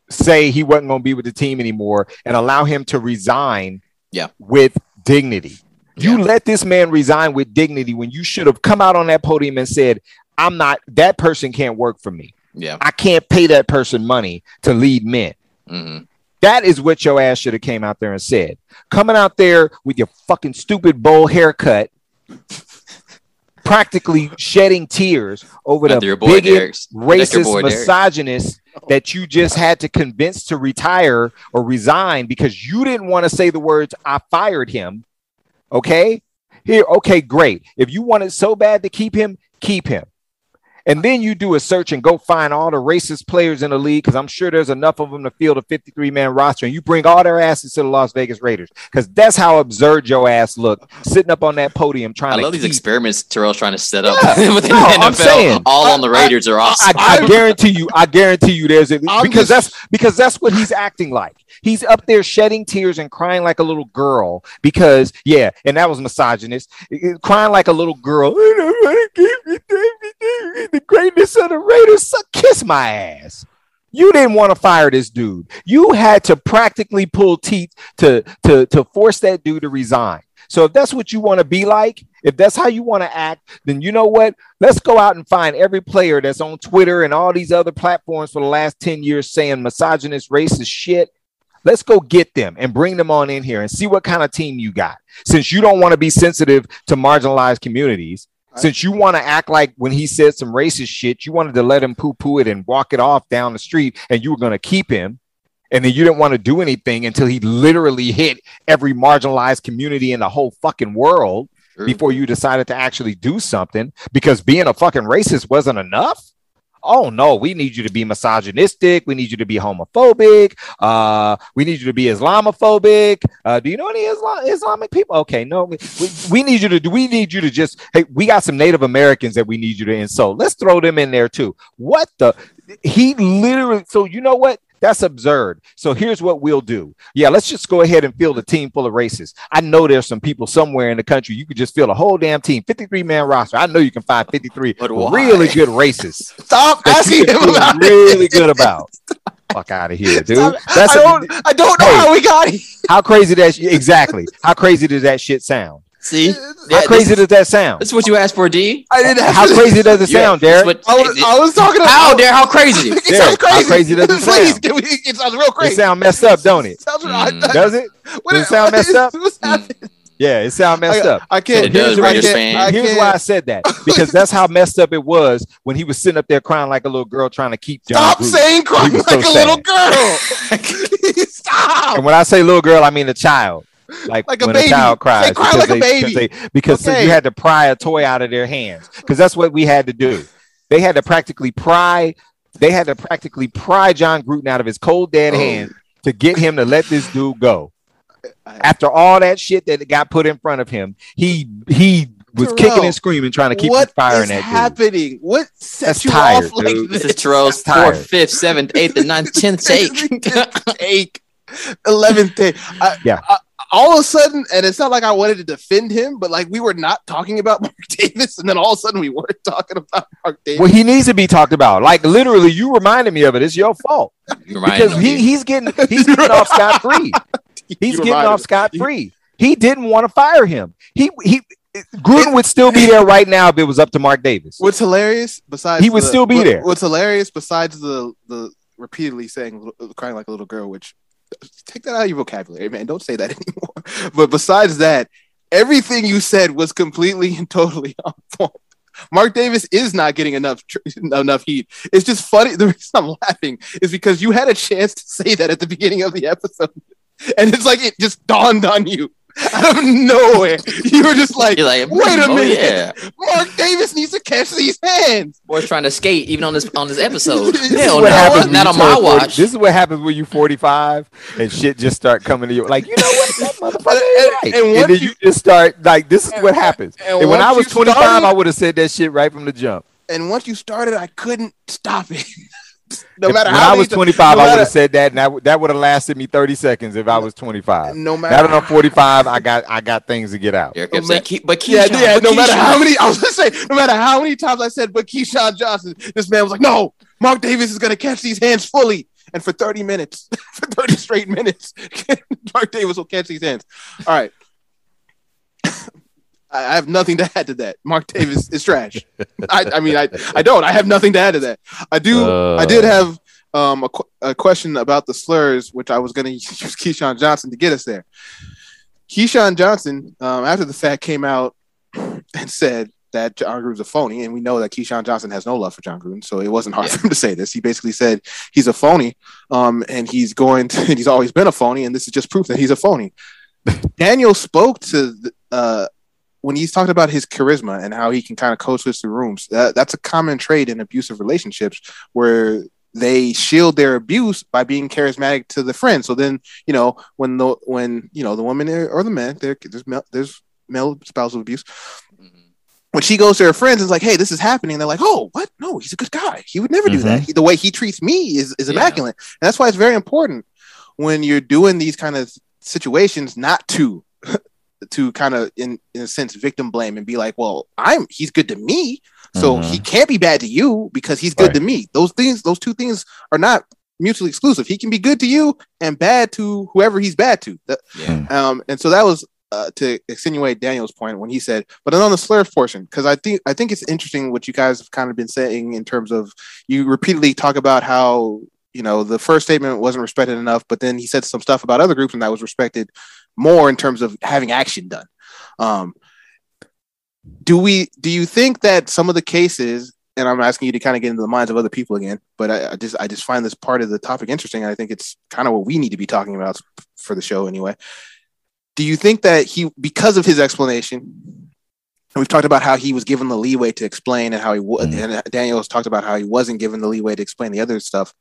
say he wasn't going to be with the team anymore and allow him to resign Yeah. with dignity. You Yeah. let this man resign with dignity when you should have come out on that podium and said, I'm not, that person can't work for me. Yeah. I can't pay that person money to lead men. hmm That is what your ass should have came out there and said. Coming out there with your fucking stupid bowl haircut, practically shedding tears over After the your bigot, Derek's. Racist, boy Derek. misogynist that you just had to convince to retire or resign because you didn't want to say the words "I fired him." Okay, here, okay, great. If you wanted so bad to keep him, keep him. And then you do a search and go find all the racist players in the league because I'm sure there's enough of them to field a 53 man roster. And you bring all their asses to the Las Vegas Raiders because that's how absurd your ass looked sitting up on that podium trying I to I love these keep- experiments Terrell's trying to set up Yeah. within No, the I'm saying. all on the I- Raiders are awesome. I, I I'm- guarantee you, I guarantee you, there's a I'm because just- that's because that's what he's acting like. He's up there shedding tears and crying like a little girl because yeah, and that was misogynist, crying like a little girl. The greatness of the Raiders, kiss my ass. You didn't want to fire this dude. You had to practically pull teeth to to to force that dude to resign. So if that's what you want to be like, if that's how you want to act, then you know what? Let's go out and find every player that's on Twitter and all these other platforms for the last 10 years saying misogynist, racist shit. Let's go get them and bring them on in here and see what kind of team you got. Since you don't want to be sensitive to marginalized communities, since you want to act like when he said some racist shit, you wanted to let him poo poo it and walk it off down the street and you were going to keep him. And then you didn't want to do anything until he literally hit every marginalized community in the whole fucking world True. before you decided to actually do something because being a fucking racist wasn't enough. Oh no, we need you to be misogynistic. We need you to be homophobic. Uh, we need you to be Islamophobic. Uh, do you know any Islam- Islamic people? Okay, no, we, we, need you to. We need you to just. Hey, we got some Native Americans that we need you to insult. Let's throw them in there too. What the? He literally. So you know what? That's absurd. So here's what we'll do. Yeah, let's just go ahead and field a team full of racists. I know there's some people somewhere in the country you could just field a whole damn team, 53 man roster. I know you can find 53 But really good racists. Stop asking him about really it. good about. Fuck out of here, dude. Stop. That's I a- don't. I don't know Hey. how we got here. how crazy that exactly. How crazy does that shit sound? See, How Yeah, crazy this, does that sound? this is what you asked for, D. I didn't. How crazy does it Yeah, sound, this Derek? what- I was, I was talking about how, Derek? How crazy? It Derek, sounds crazy. how crazy does it Please, sound? can we, it sounds real crazy. It crazy. sound messed up, don't it? Sounds, Mm. I, I, Does it? what Does it is- sound messed is- up? what's happening? Yeah, it sound messed I, up. I can't. It does, I Raiders can't- I Here's can't- why I said that because that's how messed up it was when he was sitting up there crying like a little girl trying to keep Jon. Stop Gruden. saying crying like so a little girl. Stop. And when I say little girl, I mean a child. Like, Like a when baby. a child Say cries, cry because like a they- baby. because, they, because Okay. you had to pry a toy out of their hands because that's what we had to do. They had to practically pry. They had to practically pry Jon Gruden out of his cold dead Oh. hands to get him to let this dude go. After all that shit that got put in front of him, he he was Terrell, kicking and screaming, trying to keep what the fire in is dude. happening? What sets That's you tired, off like dude. this? This is Terrell's That's tired. fourth, fifth, seventh, eighth, and ninth, tenth take. take. Eleventh take. I, Yeah. I- all of a sudden, and it's not like I wanted to defend him, but like we were not talking about Mark Davis, and then all of a sudden we were talking about Mark Davis. Well, he needs to be talked about. Like literally, you reminded me of it. It's your fault You because he, he's getting he's getting off scot free. He's getting off scot free. He didn't want to fire him. He he Gruden would still be there right now if it was up to Mark Davis. What's hilarious besides He would the- still be what- there. What's hilarious besides the the repeatedly saying crying like a little girl, which take that out of your vocabulary, man. Don't say that anymore. But besides that, everything you said was completely and totally on point. Mark Davis is not getting enough enough heat. It's just funny. The reason I'm laughing is because you had a chance to say that at the beginning of the episode, and it's like it just dawned on you out of nowhere. You were just like, You're like, wait a oh, minute. Yeah. Mark Davis needs to catch these hands. Boy's trying to skate even on this on this episode. This is Hell what no, happens when not you on my 40 watch. This is what happens when you 45 and shit just start coming to you. Like, you know what? That motherfucker is And- right. and And, once then you- you just start like this is what happens. and And, when I was 25, started- I would have said that shit right from the jump. And once you started, I couldn't stop it. No If- matter when how I was 25, no I would have said that, and that, would- that would have lasted me 30 seconds if I was 25. No matter Now matter that I'm 45, I got I got things to get out. Eric Oh, man. "Keep- but yeah, Keyshawn, yeah. but No matter how many, I was gonna say, no matter how many times I said, but Keyshawn Johnson, this man was like, no, Mark Davis is gonna catch these hands fully, and for 30 minutes, for 30 straight minutes, Mark Davis will catch these hands. All right. I have nothing to add to that. Mark Davis is trash. I, I mean, I, I don't. I have nothing to add to that. I do. Uh. I did have um, a, qu- a question about the slurs, which I was going to use Keyshawn Johnson to get us there. Keyshawn Johnson, um, after the fact, came out and said that Jon Gruden's a phony, and we know that Keyshawn Johnson has no love for Jon Gruden, so it wasn't hard Yeah. for him to say this. He basically said he's a phony, um, and he's going to, and he's always been a phony, and this is just proof that he's a phony. Daniel spoke to the, uh, when he's talking about his charisma and how he can kind of code switch the rooms. That, that's a common trait in abusive relationships where they shield their abuse by being charismatic to the friend. So then, you know, when the when you know the woman or the man, there there's male, there's male spousal abuse. Mhm. When she goes to her friends and is like, "Hey, this is happening," they're like, "Oh, what? No, he's a good guy. He would never do that. He- the way he treats me is is Yeah. immaculate." And that's why it's very important when you're doing these kind of situations not to to kind of in in a sense victim blame and be like, "Well, I'm he's good to me." So Mhm. he can't be bad to you because he's good Right. to me. Those things, those two things are not mutually exclusive. He can be good to you and bad to whoever he's bad to. That, Yeah. um, and so that was uh, to extenuate Daniel's point when he said, but then on the slurs portion, because I think I think it's interesting what you guys have kind of been saying in terms of you repeatedly talk about how you know the first statement wasn't respected enough, but then he said some stuff about other groups and that was respected more in terms of having action done. Um, do we do you think that some of the cases and i'm asking you to kind of get into the minds of other people again but I, I just i just find this part of the topic interesting and i think it's kind of what we need to be talking about for the show anyway do you think that he because of his explanation and we've talked about how he was given the leeway to explain and how he was Mhm. and daniel has talked about how he wasn't given the leeway to explain the other stuff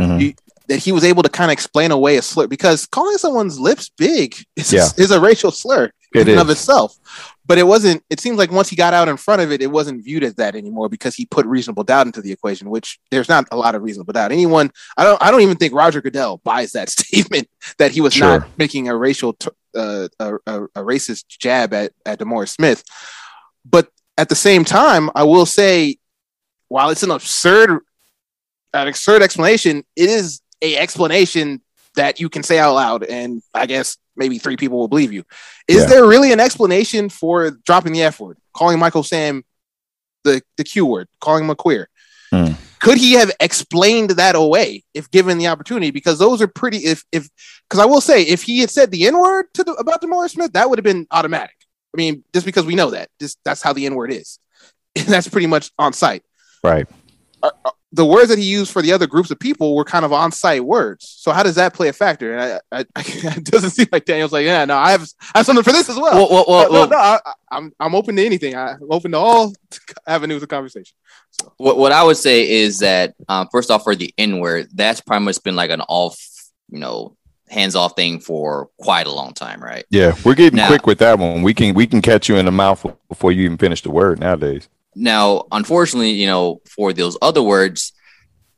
Mhm. you, that he was able to kind of explain away a slur because calling someone's lips big is, Yeah. is a racial slur It in and of itself. But it wasn't, it seems like once he got out in front of it, it wasn't viewed as that anymore because he put reasonable doubt into the equation, which there's not a lot of reasonable doubt. Anyone, I don't, I don't even think Roger Goodell buys that statement that he was Sure. not making a racial, t- uh, a, a, a racist jab at, at DeMaurice Smith. But at the same time, I will say, while it's an absurd, an absurd explanation, it is a explanation that you can say out loud, and I guess maybe three people will believe you. Is Yeah. there really an explanation for dropping the F word, calling Michael Sam the the Q word, calling him a queer? Hmm. could he have explained that away if given the opportunity? Because those are pretty. If if because I will say, if he had said the N word to the, about DeMaurice Smith, that would have been automatic. I mean, just because we know that, just that's how the N word is. that's pretty much on site. Right. Uh, the words that he used for the other groups of people were kind of on site words. So how does that play a factor? And I, I, I it doesn't seem like Daniel's like, yeah, no, I have, I have something for this as well. Well, well, well, no, no, no I, I'm, I'm open to anything. I'm open to all avenues of conversation. So. What, what I would say is that um, first off, for the N word, that's pretty much been like an off, you know, hands off thing for quite a long time, right? Yeah, we're getting now, quick with that one. We can we can catch you in the mouth before you even finish the word nowadays. Now, unfortunately, you know, for those other words,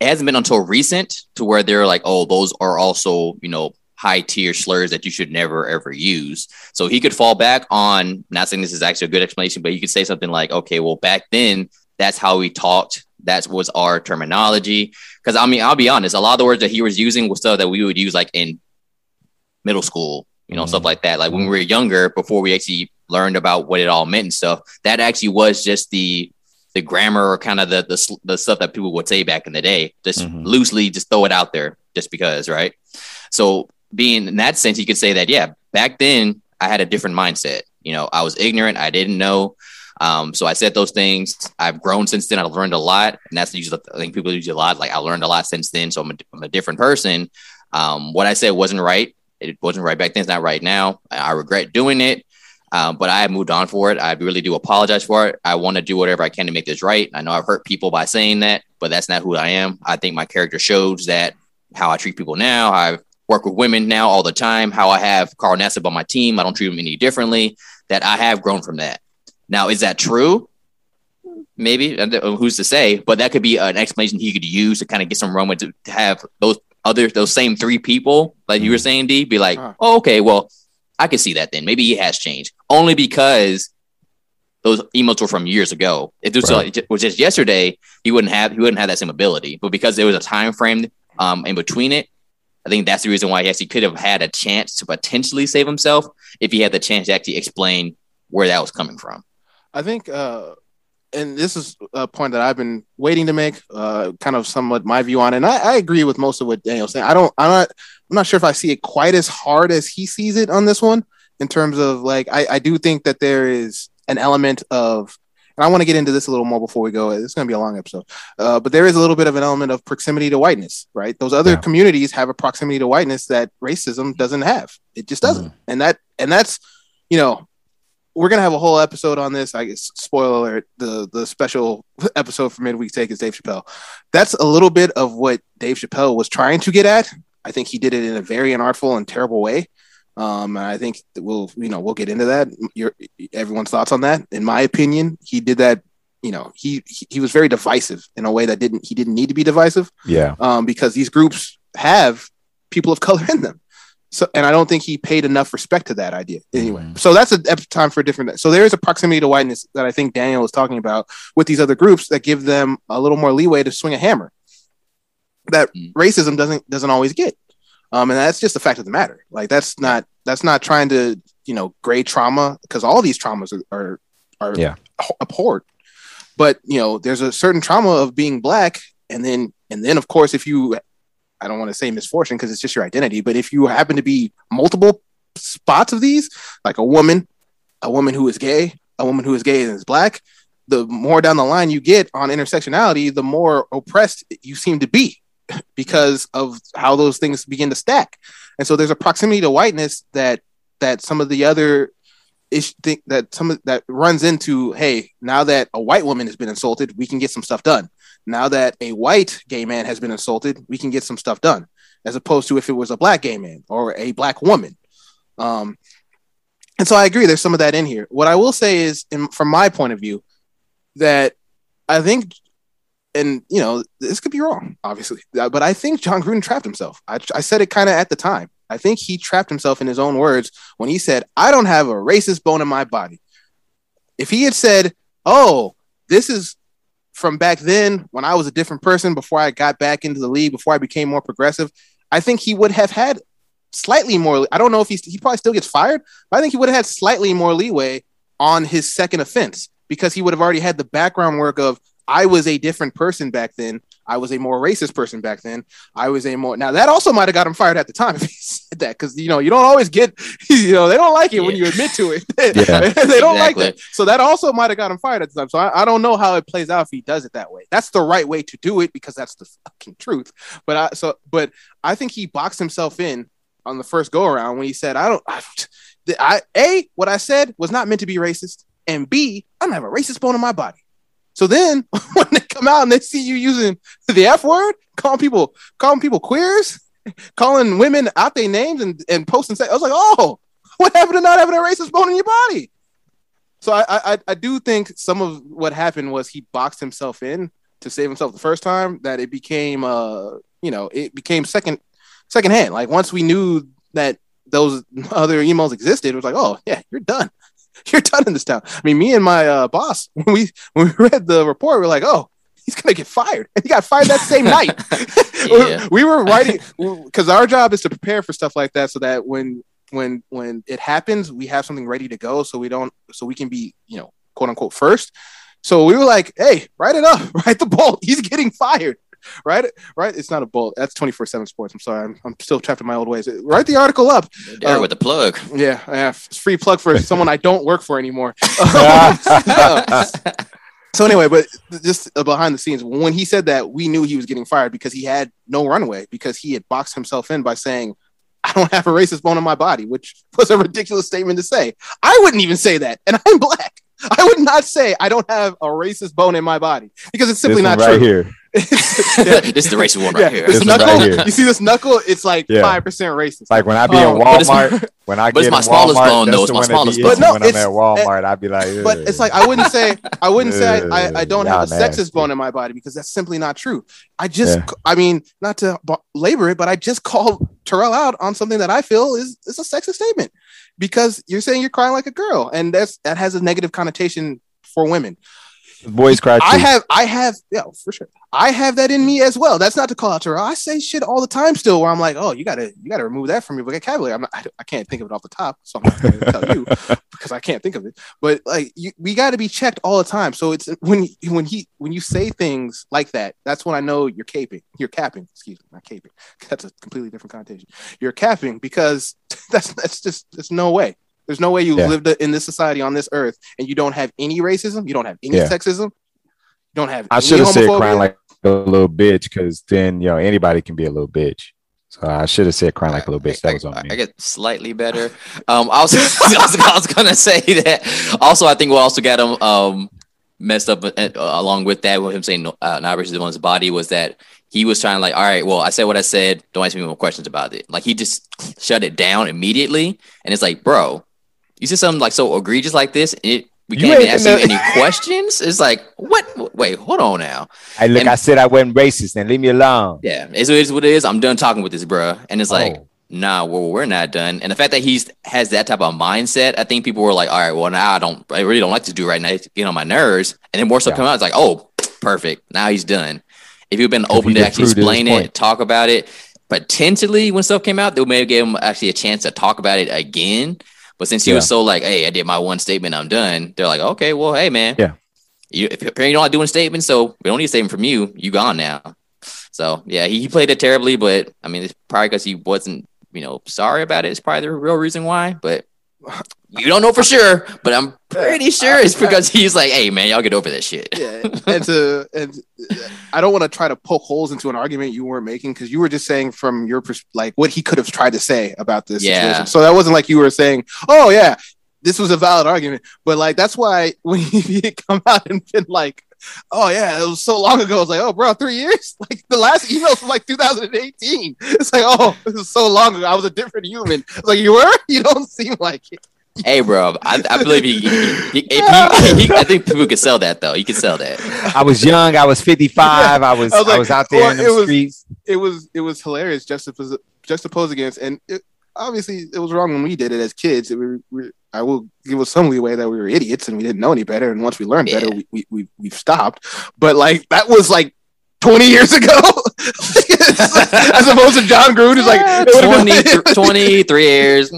it hasn't been until recent to where they're like, oh, those are also, you know, high tier slurs that you should never ever use. So he could fall back on, not saying this is actually a good explanation, but you could say something like, okay, well, back then, that's how we talked. That was our terminology. Because I mean, I'll be honest, a lot of the words that he was using was stuff that we would use like in middle school, you know, mm-hmm. stuff like that. Like when we were younger, before we actually learned about what it all meant and stuff. That actually was just the the grammar or kind of the, the the stuff that people would say back in the day. Just mm-hmm. loosely, just throw it out there, just because, right? So being in that sense, you could say that yeah, back then I had a different mindset. You know, I was ignorant, I didn't know. Um, so I said those things. I've grown since then. I've learned a lot, and that's usually I think people use a lot. Like I learned a lot since then, so I'm a, I'm a different person. Um, what I said wasn't right. It wasn't right back then. It's not right now. I, I regret doing it. Um, but I have moved on for it. I really do apologize for it. I want to do whatever I can to make this right. I know I've hurt people by saying that, but that's not who I am. I think my character shows that how I treat people now. I work with women now all the time. How I have Carl Nassib on my team. I don't treat him any differently. That I have grown from that. Now, is that true? Maybe who's to say? But that could be an explanation he could use to kind of get some room to, to have those other those same three people, like you were mm-hmm. saying, D, be like, oh, okay, well, I could see that then. Maybe he has changed only because those emails were from years ago. If this right. was just yesterday, he wouldn't have he wouldn't have that same ability. But because there was a time frame um, in between it, I think that's the reason why he actually could have had a chance to potentially save himself if he had the chance to actually explain where that was coming from. I think uh, and this is a point that I've been waiting to make, uh, kind of somewhat my view on it. And I, I agree with most of what Daniel's saying. I don't, I'm not, I'm not sure if I see it quite as hard as he sees it on this one in terms of like, I, I do think that there is an element of, and I want to get into this a little more before we go. It's going to be a long episode, uh, but there is a little bit of an element of proximity to whiteness, right? Those other yeah. communities have a proximity to whiteness that racism doesn't have. It just doesn't, mm. and that, and that's, you know, we're gonna have a whole episode on this. I guess spoiler alert: the the special episode for midweek take is Dave Chappelle. That's a little bit of what Dave Chappelle was trying to get at. I think he did it in a very unartful and terrible way. Um, and I think we'll you know we'll get into that. Your everyone's thoughts on that. In my opinion, he did that. You know, he he was very divisive in a way that didn't he didn't need to be divisive. Yeah. Um, because these groups have people of color in them. So, and I don't think he paid enough respect to that idea anyway. Mm. So that's a time for a different. So there is a proximity to whiteness that I think Daniel is talking about with these other groups that give them a little more leeway to swing a hammer that mm. racism doesn't doesn't always get. Um, and that's just the fact of the matter. Like that's not that's not trying to you know grade trauma because all these traumas are are, are yeah. abhorred. But you know, there's a certain trauma of being black, and then and then of course if you I don't want to say misfortune because it's just your identity, but if you happen to be multiple spots of these, like a woman, a woman who is gay, a woman who is gay and is black, the more down the line you get on intersectionality, the more oppressed you seem to be because of how those things begin to stack. And so there's a proximity to whiteness that that some of the other ish think that some of that runs into, hey, now that a white woman has been insulted, we can get some stuff done. Now that a white gay man has been insulted, we can get some stuff done, as opposed to if it was a black gay man or a black woman. Um, and so I agree, there's some of that in here. What I will say is, in, from my point of view, that I think, and you know, this could be wrong, obviously, uh, but I think Jon Gruden trapped himself. I, I said it kind of at the time. I think he trapped himself in his own words when he said, I don't have a racist bone in my body. If he had said, Oh, this is from back then when I was a different person before I got back into the league, before I became more progressive, I think he would have had slightly more. I don't know if he's, he probably still gets fired, but I think he would have had slightly more leeway on his second offense because he would have already had the background work of I was a different person back then. I was a more racist person back then. I was a more now that also might have got him fired at the time if he said that because you know you don't always get you know they don't like it when you admit to it. Yeah. they don't like Exactly. that. So that also might have got him fired at the time. So I, I don't know how it plays out if he does it that way. That's the right way to do it because that's the fucking truth. But I so but I think he boxed himself in on the first go around when he said I don't I, I a what I said was not meant to be racist and b I don't have a racist bone in my body. So then when they come out and they see you using the F word, calling people calling people queers, calling women out their names and, and posting say I was like, oh, what happened to not having a racist bone in your body? So I, I I do think some of what happened was he boxed himself in to save himself the first time that it became uh you know it became second second hand. Like once we knew that those other emails existed, it was like, oh yeah, you're done. You're done in this town. I mean, me and my uh, boss, when we when we read the report, we are like, oh, he's gonna get fired. And he got fired that same night. Yeah. we were writing because our job is to prepare for stuff like that, so that when when when it happens, we have something ready to go, so we don't so we can be you know quote unquote first. So we were like, hey, write it up, write the bolt. He's getting fired. Right, right. It's not a bolt. That's twenty four seven sports. I'm sorry. I'm, I'm still trapped in my old ways. Write the article up. There Uh, with the plug. Yeah, yeah. It's free plug for someone I don't work for anymore. so anyway, but just uh, behind the scenes, when he said that, we knew he was getting fired because he had no runway because he had boxed himself in by saying, "I don't have a racist bone in my body," which was a ridiculous statement to say. I wouldn't even say that, and I'm black. I would not say I don't have a racist bone in my body because it's simply This one not right true. here. Yeah. this is the racist one Yeah, right here. this This knuckle, right here. you see this knuckle? It's like Yeah. five percent racist. Like when I be Oh, in Walmart, when I but it's get my smallest Walmart, bone, that's though. It's my smallest bone. But no, when I'm it's- at Walmart, I'd be like, eh, but it's like I wouldn't say I wouldn't say I, I, I don't Y'all have a nasty. sexist bone in my body because that's simply not true. I just Yeah. I mean not to b- labor it, but I just called Terrell out on something that I feel is is a sexist statement because you're saying you're crying like a girl, and that's that has a negative connotation for women. Boys cry too. I have I have yeah for sure. I have that in me as well. That's not to call out to her. I say shit all the time still where I'm like, oh, you gotta you gotta remove that from your vocabulary. I'm not, I, I can't think of it off the top, so I'm not gonna tell you because I can't think of it. But like, you, we got to be checked all the time. So it's when when he when you say things like that, that's when I know you're caping. You're capping. Excuse me, not caping. That's a completely different connotation. You're capping because that's that's just there's no way. There's no way you Yeah. lived in this society on this earth and you don't have any racism. You don't have any Yeah. sexism. You don't have. I should have said crying like a little bitch because then you know anybody can be a little bitch. So I should have said crying like a little bitch. That was on I, I get slightly better. Um, I was, I was, I was gonna say that. Also, I think we also got him um messed up uh, along with that, with him saying uh, not racist on his body, was that he was trying to like, all right, well, I said what I said. Don't ask me more questions about it. Like he just shut it down immediately, and it's like, bro, you said something like so egregious like this, and it, we You can't even ask you any questions. It's like, what? Wait, hold on now. Hey, look, and- I said I wasn't racist, and leave me alone. Yeah, it's, it's what it is. I'm done talking with this, bruh. And it's like, Oh. nah, well, we're not done. And the fact that he's has that type of mindset, I think people were like, all right, well, now I don't, I really don't like to do right now. It's getting on my nerves. And then more stuff Yeah. come out. It's like, oh, perfect. Now he's done. If you've been open to actually through to explain it, talk about it, potentially when stuff came out, they may have given him actually a chance to talk about it again. But since he was so like, hey, I did my one statement, I'm done. They're like, okay, well, hey, man. Yeah. You, if apparently you're not doing statements, so we don't need a statement from you. You gone now. So yeah, he, he played it terribly, but I mean, it's probably because he wasn't, you know, sorry about it. It's probably the real reason why. But you don't know for sure. But I'm pretty sure it's because he's like, hey man, y'all get over that shit. yeah, and to and I don't want to try to poke holes into an argument you weren't making because you were just saying from your pers- like what he could have tried to say about this Yeah. situation. So that wasn't like you were saying, "Oh yeah, this was a valid argument." But like that's why when he had come out and been like, "Oh yeah, it was so long ago," I was like, "Oh bro, three years? Like the last email from like 2018." It's like, "Oh, this is so long ago. I was a different human." It's like you were. You don't seem like it. hey bro, I, I believe he, he, he, if he, he, I think people could sell that though. He could sell that. I was young. I was 55. I was I was I was out there well, in it the was- streets. it was it was hilarious juxtapose juxtaposed against and it, obviously it was wrong when we did it as kids we, we, i will give us some leeway that we were idiots and we didn't know any better and once we learned better Yeah. we, we, we we've stopped but like that was like 20 years ago, as opposed to Jon Gruden, who's like it 20, 23 years.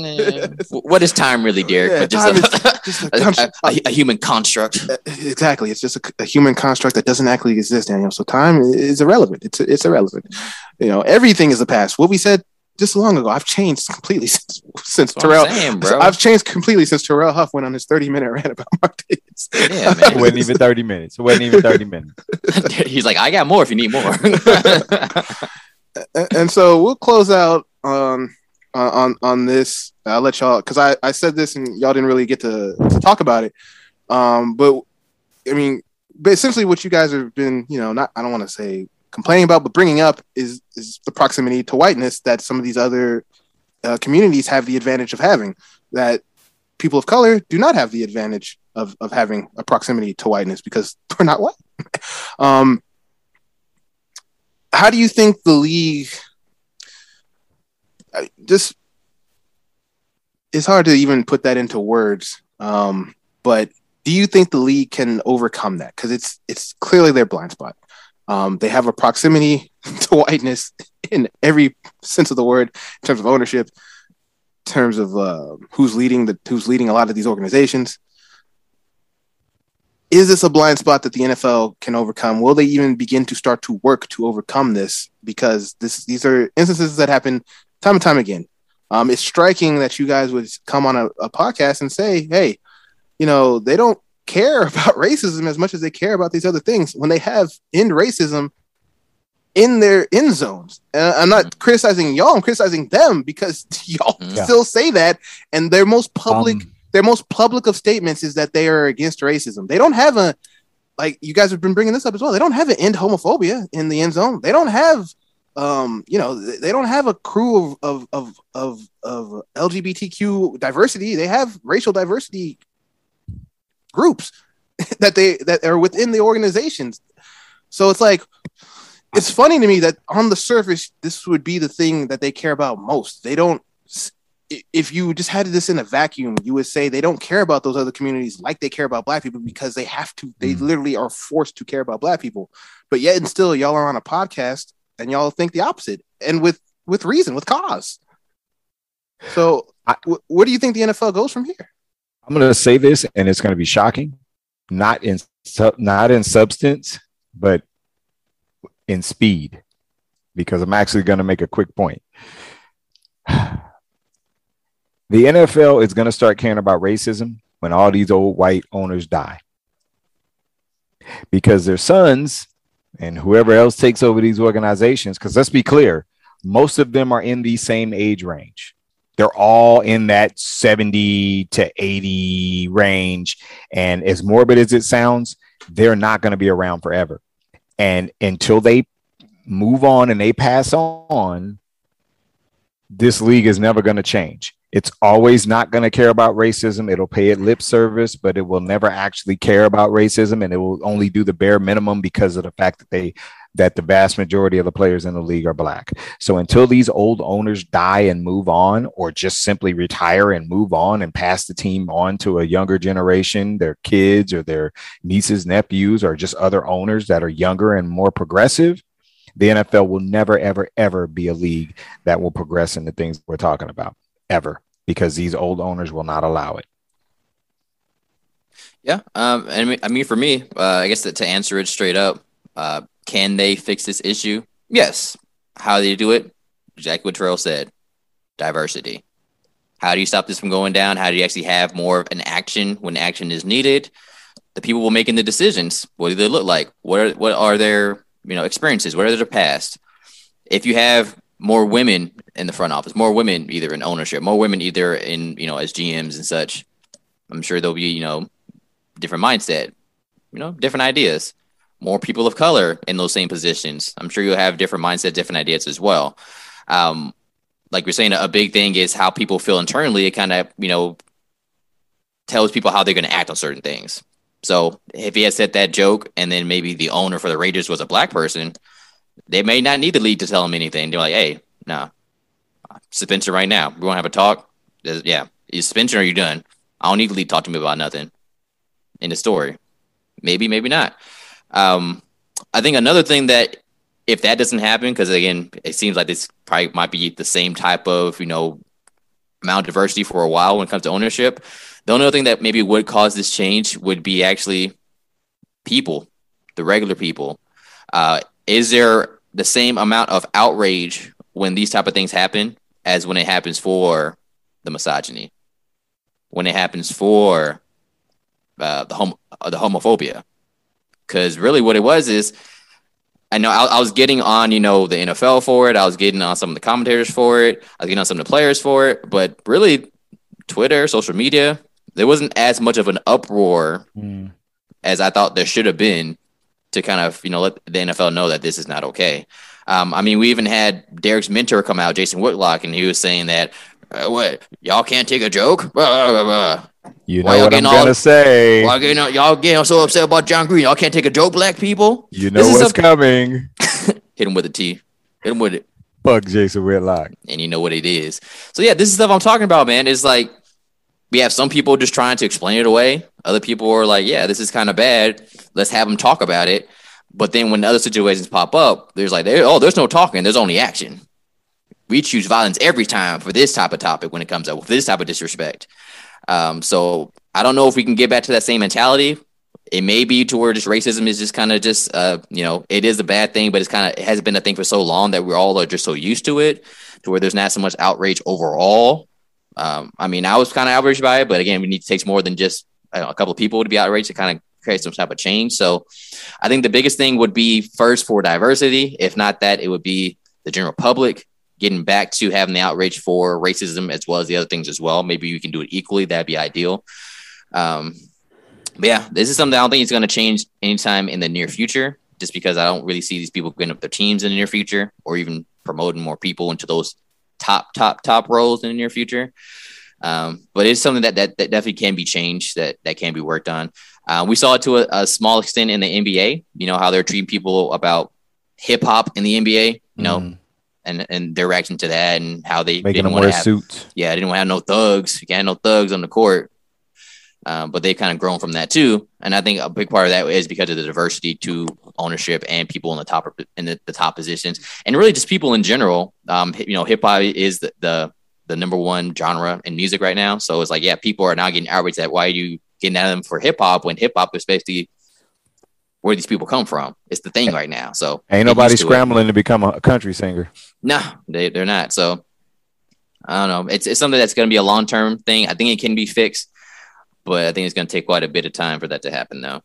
What is time really, Derek? Yeah, but just, a, just a a- a- a human construct. Uh, exactly, it's just a, a human construct that doesn't actually exist, Daniel. So time is irrelevant. It's it's irrelevant. You know, everything is the past. What we said just long ago, I've changed completely since, since That's I'm Terrell. saying, bro. I've changed completely since Terrell Huff went on his 30 minute rant about Mark Davis. Yeah, man. It wasn't even 30 minutes. It wasn't even 30 minutes. He's like, I got more if you need more. and, and so we'll close out on on on this. I'll let y'all because I I said this and y'all didn't really get to, to talk about it. Um, but I mean, but essentially, what you guys have been, you know, not I don't want to say complaining about, but bringing up is is the proximity to whiteness that some of these other uh, communities have the advantage of having. That people of color do not have the advantage of of having a proximity to whiteness because we're not white. um, how do you think the league just it's hard to even put that into words um, but do you think the league can overcome that because it's it's clearly their blind spot um, they have a proximity to whiteness in every sense of the word in terms of ownership in terms of uh, who's leading the who's leading a lot of these organizations is this a blind spot that the NFL can overcome? Will they even begin to start to work to overcome this? Because this these are instances that happen time and time again. Um, it's striking that you guys would come on a, a podcast and say, "Hey, you know, they don't care about racism as much as they care about these other things." When they have end racism in their end zones, uh, I'm not criticizing y'all; I'm criticizing them because y'all Yeah. still say that, and their most public Um, their most public of statements is that they are against racism. They don't have a like you guys have been bringing this up as well. They don't have an end homophobia in the end zone. They don't have um you know they they don't have a crew of of of of, of LGBTQ diversity. They have racial diversity groups that they that are within the organizations. So it's like it's funny to me that on the surface this would be the thing that they care about most. They don't if you just had this in a vacuum, you would say they don't care about those other communities like they care about black people because they have to, they Mhm. literally are forced to care about black people. But yet and still, y'all are on a podcast and y'all think the opposite and with with reason, with cause. So, I- wh- where do you think the NFL goes from here? I'm going to say this, and it's going to be shocking, not in not in substance, but in speed, because I'm actually going to make a quick point. The NFL is going to start caring about racism when all these old white owners die, because their sons and whoever else takes over these organizations. Because let's be clear, most of them are in the same age range they're all in that 70 to 80 range. And as morbid as it sounds, they're not going to be around forever. And until they move on and they pass on, this league is never going to change. It's always not going to care about racism. It'll pay it lip service, but it will never actually care about racism. And it will only do the bare minimum because of the fact that they that the vast majority of the players in the league are black. So until these old owners die and move on, or just simply retire and move on and pass the team on to a younger generation, their kids or their nieces, nephews, or just other owners that are younger and more progressive, the NFL will never, ever, ever be a league that will progress in the things we're talking about, ever, because these old owners will not allow it. Yeah. Um, and I mean, for me, uh, I guess that to answer it straight up, uh, can they fix this issue? Yes. How do they do it? Exactly what Terrell said diversity. How do you stop this from going down? How do you actually have more of an action when action is needed? The people making the decisions, what do they look like? What are what are their you know experiences? What are their past? If you have more women in the front office, more women either in ownership, more women either in you know as GMs and such, I'm sure there'll be you know different mindset, you know, different ideas. More people of color in those same positions. I'm sure you'll have different mindset, different ideas as well. Um, like we're saying, a big thing is how people feel internally. It kind of, you know, tells people how they're going to act on certain things. So if he had said that joke and then maybe the owner for the Raiders was a black person, they may not need the lead to tell them anything. They're like, hey, no, suspension right now. We want to have a talk. Yeah, you suspension or you done. I don't need the lead to talk to me about nothing in the story. Maybe, maybe not. Um, I think another thing that if that doesn't happen, because again, it seems like this probably might be the same type of you know amount of diversity for a while when it comes to ownership. The only other thing that maybe would cause this change would be actually people, the regular people. Uh, is there the same amount of outrage when these type of things happen as when it happens for the misogyny, when it happens for uh, the hom- uh, the homophobia? Because really, what it was is I know I, I, was getting on, you know, the NFL for it. I was getting on some of the commentators for it. I was getting on some of the players for it. But really, Twitter, social media, there wasn't as much of an uproar mm. as I thought there should have been to kind of, you know, let the NFL know that this is not okay. Um, I mean, we even had Derek's mentor come out, Jason Whitlock, and he was saying that, uh, what, y'all can't take a joke? Blah, blah, blah, you know what I'm all, gonna say. Why getting, y'all getting so upset about Jon Gruden? Y'all can't take a joke, black people. You know this what's a, coming. hit him with a T. Hit him with it. Fuck Jason Whitlock. And you know what it is. So yeah, this is stuff I'm talking about, man. It's like we have some people just trying to explain it away. Other people are like, yeah, this is kind of bad. Let's have them talk about it. But then when other situations pop up, there's like, oh, there's no talking. There's only action. We choose violence every time for this type of topic when it comes up with this type of disrespect. Um, so I don't know if we can get back to that same mentality. It may be to where just racism is just kind of just uh, you know, it is a bad thing, but it's kind of it has been a thing for so long that we're all are just so used to it, to where there's not so much outrage overall. Um, I mean, I was kind of outraged by it, but again, we need to take more than just know, a couple of people to be outraged to kind of create some type of change. So, I think the biggest thing would be first for diversity. If not that, it would be the general public getting back to having the outrage for racism as well as the other things as well. Maybe you can do it equally. That'd be ideal. Um, but yeah, this is something I don't think is going to change anytime in the near future, just because I don't really see these people getting up their teams in the near future or even promoting more people into those top, top, top roles in the near future. Um, but it's something that, that, that definitely can be changed, that, that can be worked on. Uh, we saw it to a, a, small extent in the NBA, you know, how they're treating people about hip hop in the NBA, you know, mm and and their reaction to that and how they making them wear have, suits. Yeah, didn't want to have no thugs. You can't have no thugs on the court. Um, but they've kind of grown from that too, and I think a big part of that is because of the diversity to ownership and people in the top in the, the top positions, and really just people in general. Um, you know, hip hop is the, the the number one genre in music right now, so it's like yeah, people are now getting outraged that why are you getting at them for hip hop when hip hop is basically where these people come from. It's the thing right now. So ain't nobody scrambling to become a country singer. No, they, they're not. So I don't know. It's, it's something that's going to be a long term thing. I think it can be fixed, but I think it's going to take quite a bit of time for that to happen, though.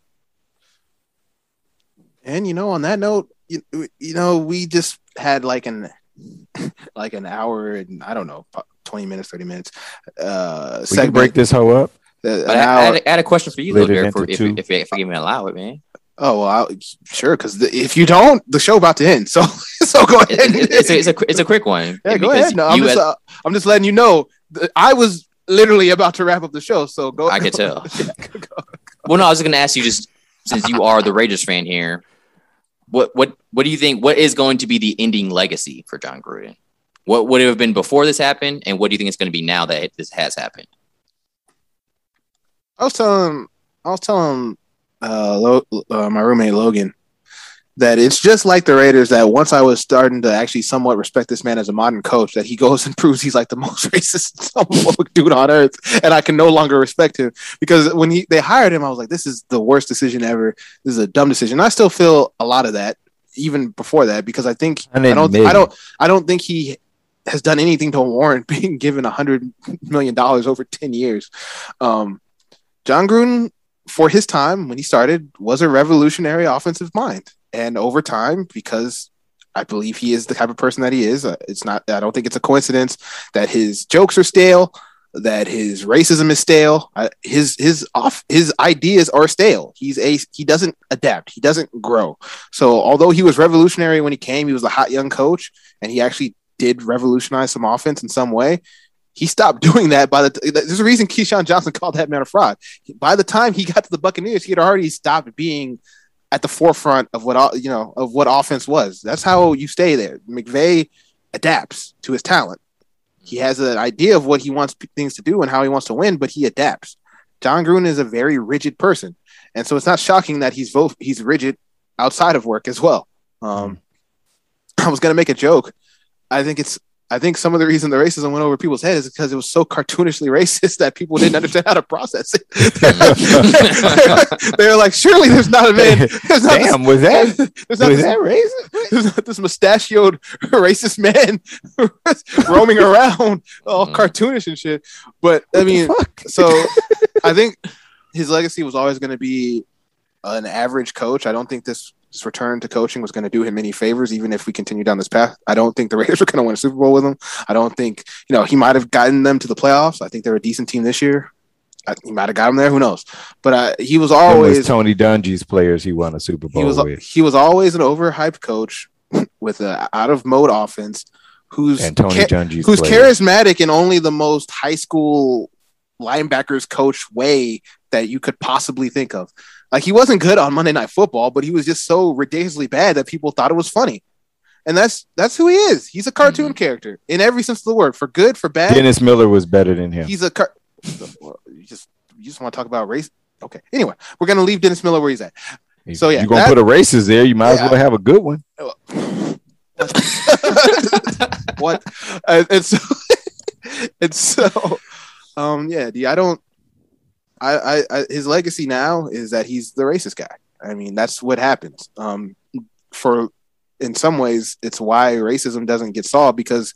And you know, on that note, you, you know, we just had like an like an hour and I don't know, twenty minutes, thirty minutes. Uh, we segment. can break this hoe up. Uh, I, I, had, I, had, a question for you, though, if, if, if, if, you me allow it, man. Oh well, I'll, sure. Because if you don't, the show about to end. So so go ahead. It, it's, a, it's, a, it's a quick one. Yeah, go ahead. No, I'm just uh, I'm just letting you know. I was literally about to wrap up the show. So go. I could tell. yeah, go, go. Well, no, I was going to ask you just since you are the Raiders fan here. What what what do you think? What is going to be the ending legacy for Jon Gruden? What would it have been before this happened, and what do you think it's going to be now that this has happened? I was telling I was telling uh, Lo- uh, my roommate Logan that it's just like the Raiders that once I was starting to actually somewhat respect this man as a modern coach, that he goes and proves he's like the most racist homophobic dude on earth, and I can no longer respect him because when he they hired him, I was like, this is the worst decision ever. This is a dumb decision. I still feel a lot of that even before that because I think I, I don't I don't I don't think he has done anything to warrant being given a hundred million dollars over ten years. Um, Jon Gruden for his time when he started was a revolutionary offensive mind and over time because I believe he is the type of person that he is. Uh, it's not. I don't think it's a coincidence that his jokes are stale, that his racism is stale. His his off his ideas are stale. He's a he doesn't adapt. He doesn't grow. So although he was revolutionary when he came, he was a hot young coach, and he actually did revolutionize some offense in some way he stopped doing that by the t- there's a reason Keyshawn Johnson called that man a fraud. By the time he got to the Buccaneers, he had already stopped being at the forefront of what you know of what offense was. That's how you stay there. McVay adapts to his talent. He has an idea of what he wants things to do and how he wants to win, but he adapts. Jon Gruden is a very rigid person, and so it's not shocking that he's both he's rigid outside of work as well. Um, I was gonna make a joke. I think it's I think some of the reason the racism went over people's heads is because it was so cartoonishly racist that people didn't understand how to process it. they were like, surely there's not a man. There's not Damn, was that this, there's was not this, that racist? there's not this mustachioed racist man roaming around all Mhm. cartoonish and shit. But I mean, so I think his legacy was always going to be an average coach. I don't think this, this return to coaching was going to do him any favors, even if we continue down this path. I don't think the Raiders are going to win a Super Bowl with him. I don't think, you know, he might have gotten them to the playoffs. I think they're a decent team this year. I, he might have got them there. Who knows? But uh, he was always was Tony Dungy's players he won a Super Bowl he was with. he was always an overhyped coach with an out of mode offense who's And Tony ca- Dungy's who's players. charismatic in only the most high school linebackers coach way that you could possibly think of. Like he wasn't good on Monday Night Football, but he was just so ridiculously bad that people thought it was funny. And that's that's who he is. He's a cartoon character in every sense of the word, for good, for bad. Dennis Miller was better than him. He's a car- you just you just want to talk about race. Okay. Anyway, we're gonna leave Dennis Miller where he's at. so, yeah, you're gonna that- put a racist there. You might Yeah. as well have a good one. what? And so, and so, um, yeah, I don't. I, I, I, his legacy now is that he's the racist guy. I mean, that's what happens. Um, for in some ways, it's why racism doesn't get solved because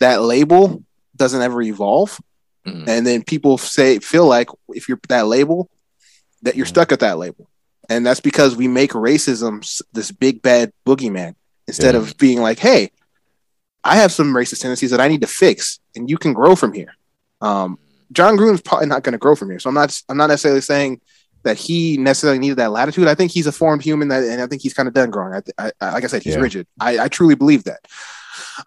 that label doesn't ever evolve, Mhm. and then people say feel like if you're that label, that you're Mhm. stuck at that label, and that's because we make racism this big bad boogeyman instead Yeah. of being like, hey, I have some racist tendencies that I need to fix, and you can grow from here. Um, Jon Gruden's probably not going to grow from here, so I'm not. I'm not necessarily saying that he necessarily needed that latitude. I think he's a formed human, that, and I think he's kind of done growing. I, th- I, I like I said, he's Yeah. rigid. I, I truly believe that.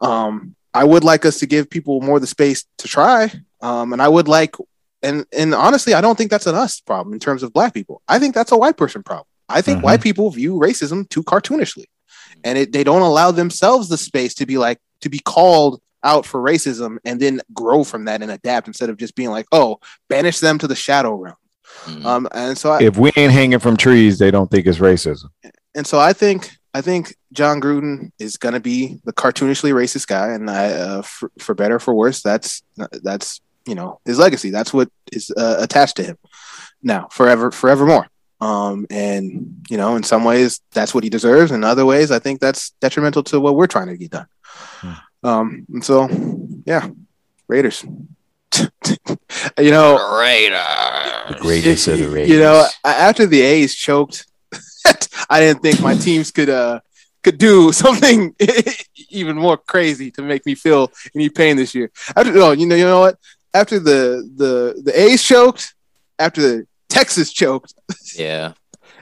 Um, I would like us to give people more the space to try, um, and I would like, and and honestly, I don't think that's an us problem in terms of black people. I think that's a white person problem. I think white people view racism too cartoonishly, and it, they don't allow themselves the space to be like to be called out for racism and then grow from that and adapt instead of just being like, oh, banish them to the shadow realm. Mhm. Um, and so I, If we ain't hanging from trees, they don't think it's racism. and so I think I think Jon Gruden is going to be the cartoonishly racist guy, and I, uh, for, for better or for worse, that's that's you know his legacy. That's what is uh, attached to him now, forever, forevermore. Um, and you know, in some ways, that's what he deserves. In other ways, I think that's detrimental to what we're trying to get done. Um, and so, yeah, Raiders. you know, Raiders. greatest of the Raiders. you know, after the A's choked, I didn't think my teams could uh could do something even more crazy to make me feel any pain this year. After no, you know, you know what? After the the the A's choked, after the Texas choked, Yeah.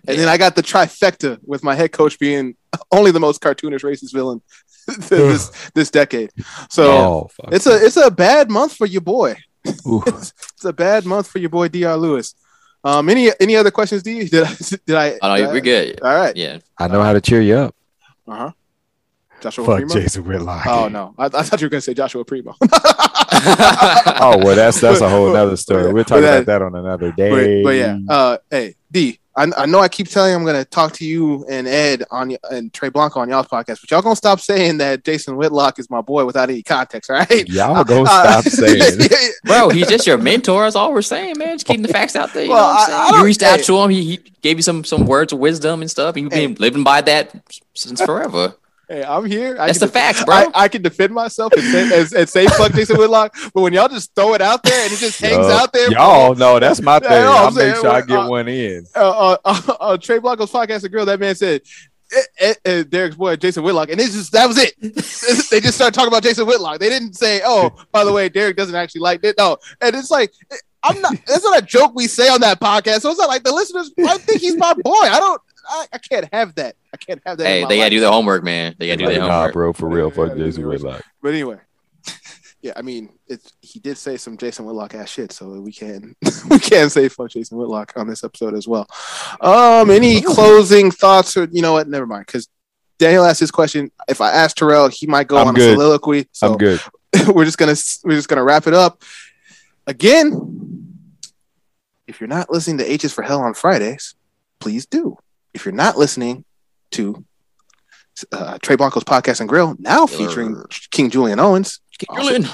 and then I got the trifecta with my head coach being only the most cartoonish racist villain this this decade. So oh, fuck. it's a it's a bad month for your boy. It's, it's a bad month for your boy Dr. Lewis. Um, any any other questions, D? Did I? Did I? Oh, did no, I- we're good. All right. Yeah. I know how to cheer you up. Uh huh. Joshua Fuck Primo. Jason Whitlock. Oh no, I, I thought you were gonna say Joshua Primo. Oh well, that's that's a whole other story. We'll talk But about that on another but, day. but yeah, uh, hey D, I, I know I keep telling you I'm gonna talk to you and Ed on and Trey Blanco on y'all's podcast, but y'all gonna stop saying that Jason Whitlock is my boy without any context, all right? Y'all gonna Uh, stop saying. Bro, he's just your mentor. That's all we're saying, man. Just keeping the facts out there. You Well, know what I'm I- saying? I you reached out to him. He, he gave you some some words of wisdom and stuff. And you've been Hey. living by that since forever. Hey, I'm here. I That's can the facts, bro. I, I can defend myself and say, and, and say fuck Jason Whitlock, but when y'all just throw it out there and it just hangs Uh, out there, Y'all know that's my thing. I'm I'll make saying, sure I get uh, one in. uh, uh, uh, Trey Blanco's podcast, a girl, that man said, eh, eh, eh, Derek's boy, Jason Whitlock. And it's just, that was it. they just started talking about Jason Whitlock. They didn't say, oh, by the way, Derek doesn't actually like it. No. And it's like, eh, I'm not, that's not a joke we say on that podcast. So it's not like the listeners, I think he's my boy. I don't, I, I can't have that. I can't have that. in Hey, my they gotta life. do their homework, man. They gotta do Like, their nah, homework. bro, for real. Fuck Jason. Whitlock. But anyway, yeah, I mean, it's he did say some Jason Whitlock ass shit, so we can we can say fuck Jason Whitlock on this episode as well. Um, any closing thoughts or you know what? Never mind, because Daniel asked his question. If I ask Terrell, he might go I'm on good. a soliloquy. So I'm good. we're just gonna we're just gonna wrap it up. Again, if you're not listening to H's for Hell on Fridays, please do. If you're not listening to uh, Trey Blanco's podcast and grill, now featuring King Julian Owens Also- Julian.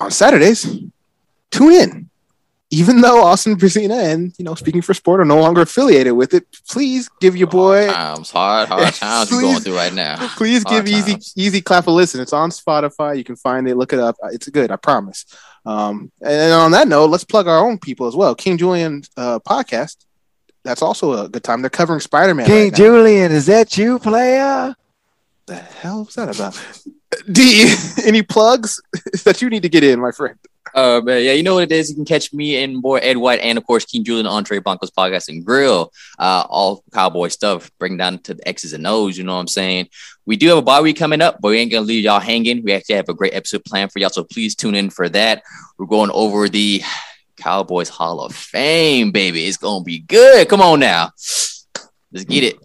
on Saturdays. Tune in. Even though Austin Brazina and you know Speaking for Sport are no longer affiliated with it, please give your boy, times, hard, hard times you're going through right now. please Hard give Easy. Easy Clap a listen. It's on Spotify. You can find it. Look it up. It's good. I promise. Um, and on that note, let's plug our own people as well. King Julian uh, podcast. That's also a good time. They're covering Spider Man. King Julian, is that you, player? the hell was that about? D, any plugs that you need to get in, my friend? Uh, but yeah, you know what it is. You can catch me and boy Ed White and of course King Julian on Trey Blanco's podcast and grill. Uh, all cowboy stuff, bring down to the X's and O's. You know what I'm saying? We do have a bye week coming up, but we ain't gonna leave y'all hanging. We actually have a great episode planned for y'all, so please tune in for that. We're going over the Cowboys Hall of Fame, baby. It's gonna be good. Come on now, let's get it.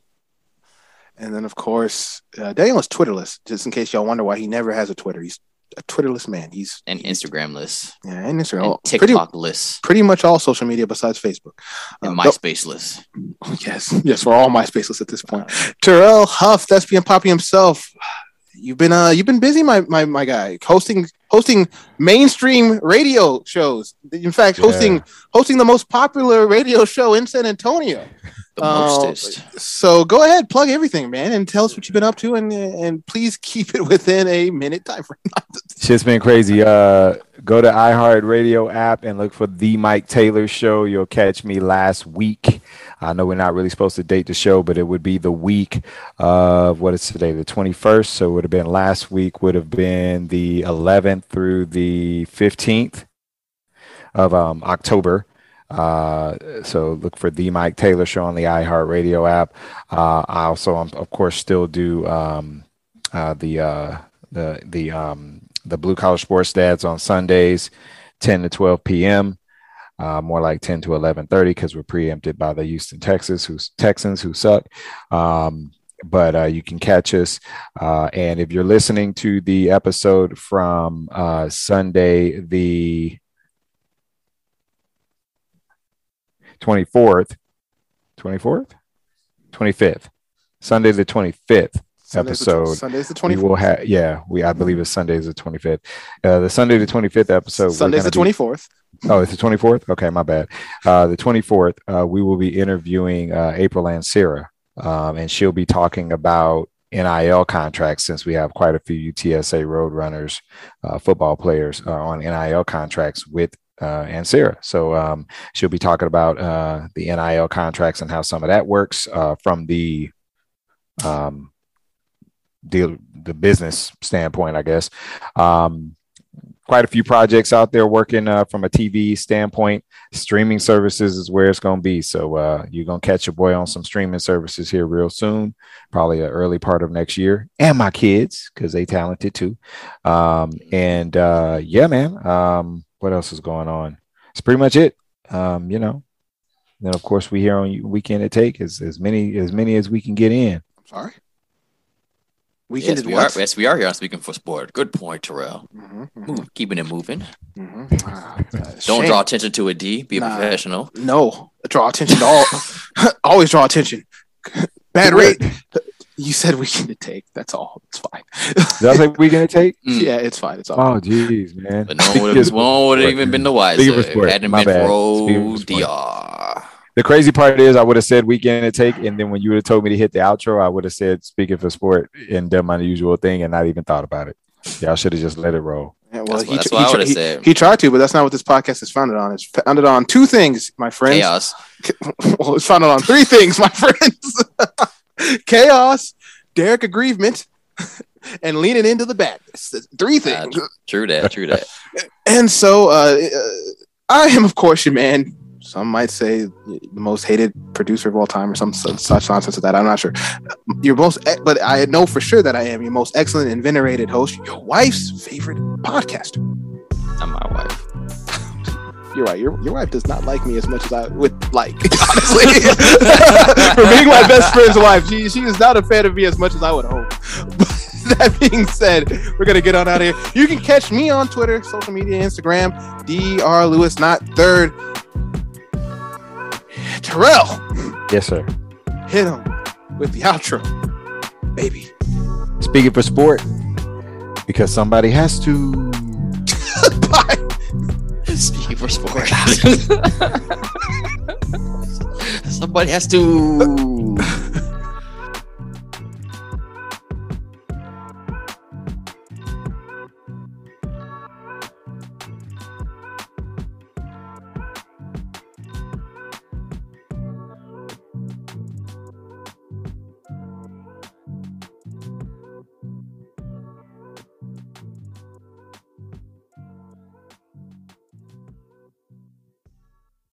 And then, of course, uh, Daniel is Twitterless. Just in case y'all wonder why he never has a Twitter, he's a Twitterless man. He's And Instagram list, yeah, and Instagram, and all- pretty TikTok list, pretty much all social media besides Facebook. and Um, MySpace list. Yes, yes, we're all MySpaceless at this point. Terrell Huff, Thespian Poppy himself. You've been uh you've been busy, my my my guy, hosting hosting mainstream radio shows. In fact, Yeah. hosting hosting the most popular radio show in San Antonio. The Oh, mostest. So go ahead, plug everything, man, and tell us what you've been up to, and and please keep it within a minute time frame. Shit's been crazy. Uh, go to iHeartRadio app and look for the Mike Taylor Show. You'll catch me last week. I know we're not really supposed to date the show, but it would be the week of what is today, the 21st. So it would have been last week, would have been the 11th through the 15th of um, October. Uh, so look for the Mike Taylor Show on the iHeartRadio app. Uh, I also, um, of course, still do um, uh, the uh, the the um, the blue collar sports dads on Sundays, 10 to 12 p.m. Uh, more like 10 to 11:30 because we're preempted by the Houston Texas who's Texans who suck. Um, but uh, you can catch us, uh, and if you're listening to the episode from uh, Sunday the 24th, 24th, 25th, Sunday the 25th Sunday's the tw- episode. Sunday's the We will have, yeah, we I believe it's Sunday's the 25th. Uh, the Sunday the 25th episode. Sunday's the gonna be- twenty fourth. Oh, it's the 24th? Okay, my bad. Uh, the 24th, uh, we will be interviewing uh, April Lancera, um, and she'll be talking about NIL contracts since we have quite a few UTSA Roadrunners uh, football players uh, on NIL contracts with uh, Ansera. So um, she'll be talking about uh, the NIL contracts and how some of that works uh, from the um, deal, the business standpoint, I guess. Um, quite a few projects out there working uh, from a TV standpoint. Streaming services is where it's going to be. So uh, you're going to catch your boy on some streaming services here real soon, probably an early part of next year. And my kids, because they talented too. Um, and uh, yeah, man. Um, what else is going on? It's pretty much it. Um, you know. Then of course we here on Weekend at Take as as many as many as we can get in. Sorry. Weekend Yes, did we are. what? Yes, we are here on Speaking for Sport. Good point, Terrell. Mhm, mhm, Move, keeping it moving. mhm. Ah, Don't shame. draw attention to a D. Be a Nah. professional. No, draw attention to all. always draw attention. Bad rate. You said we can take. That's all. It's fine. Did I say Weekend at Take? Mm. yeah, it's fine. It's all. Oh, jeez, man. But no one would have, no one would have even been the wiser. Speaking for If sport, it hadn't my been bad. for Speaking sport. DR. The crazy part is, I would have said weekend at take, and then when you would have told me to hit the outro, I would have said speaking for sport and done my usual thing, and not even thought about it. Y'all should have just let it roll. Yeah, well, That's he, what- that's tr- what I he, tr- would've he- he tried to, but that's not what this podcast is founded on. It's founded on two things, my friends. Chaos. well, it's founded on three things, my friends: chaos, Derek aggrievement, and leaning into the badness. Three Uh, things. True that. True that. And so uh, uh, I am, of course, your man. Some might say the most hated producer of all time, or some such, nonsense of that. I'm not sure. Your most, but I know for sure that I am your most excellent and venerated host, your wife's favorite podcaster. Not my wife. You're right. Your, your wife does not like me as much as I would like, honestly. For being my best friend's wife, she, she is not a fan of me as much as I would hope. But that being said, we're going to get on out of here. You can catch me on Twitter, social media, Instagram, Dr. Lewis, not third. Terrell, Yes, sir. hit him with the outro. baby. Speaking for sport, because somebody has to. Bye. Speaking for sports. Somebody has to.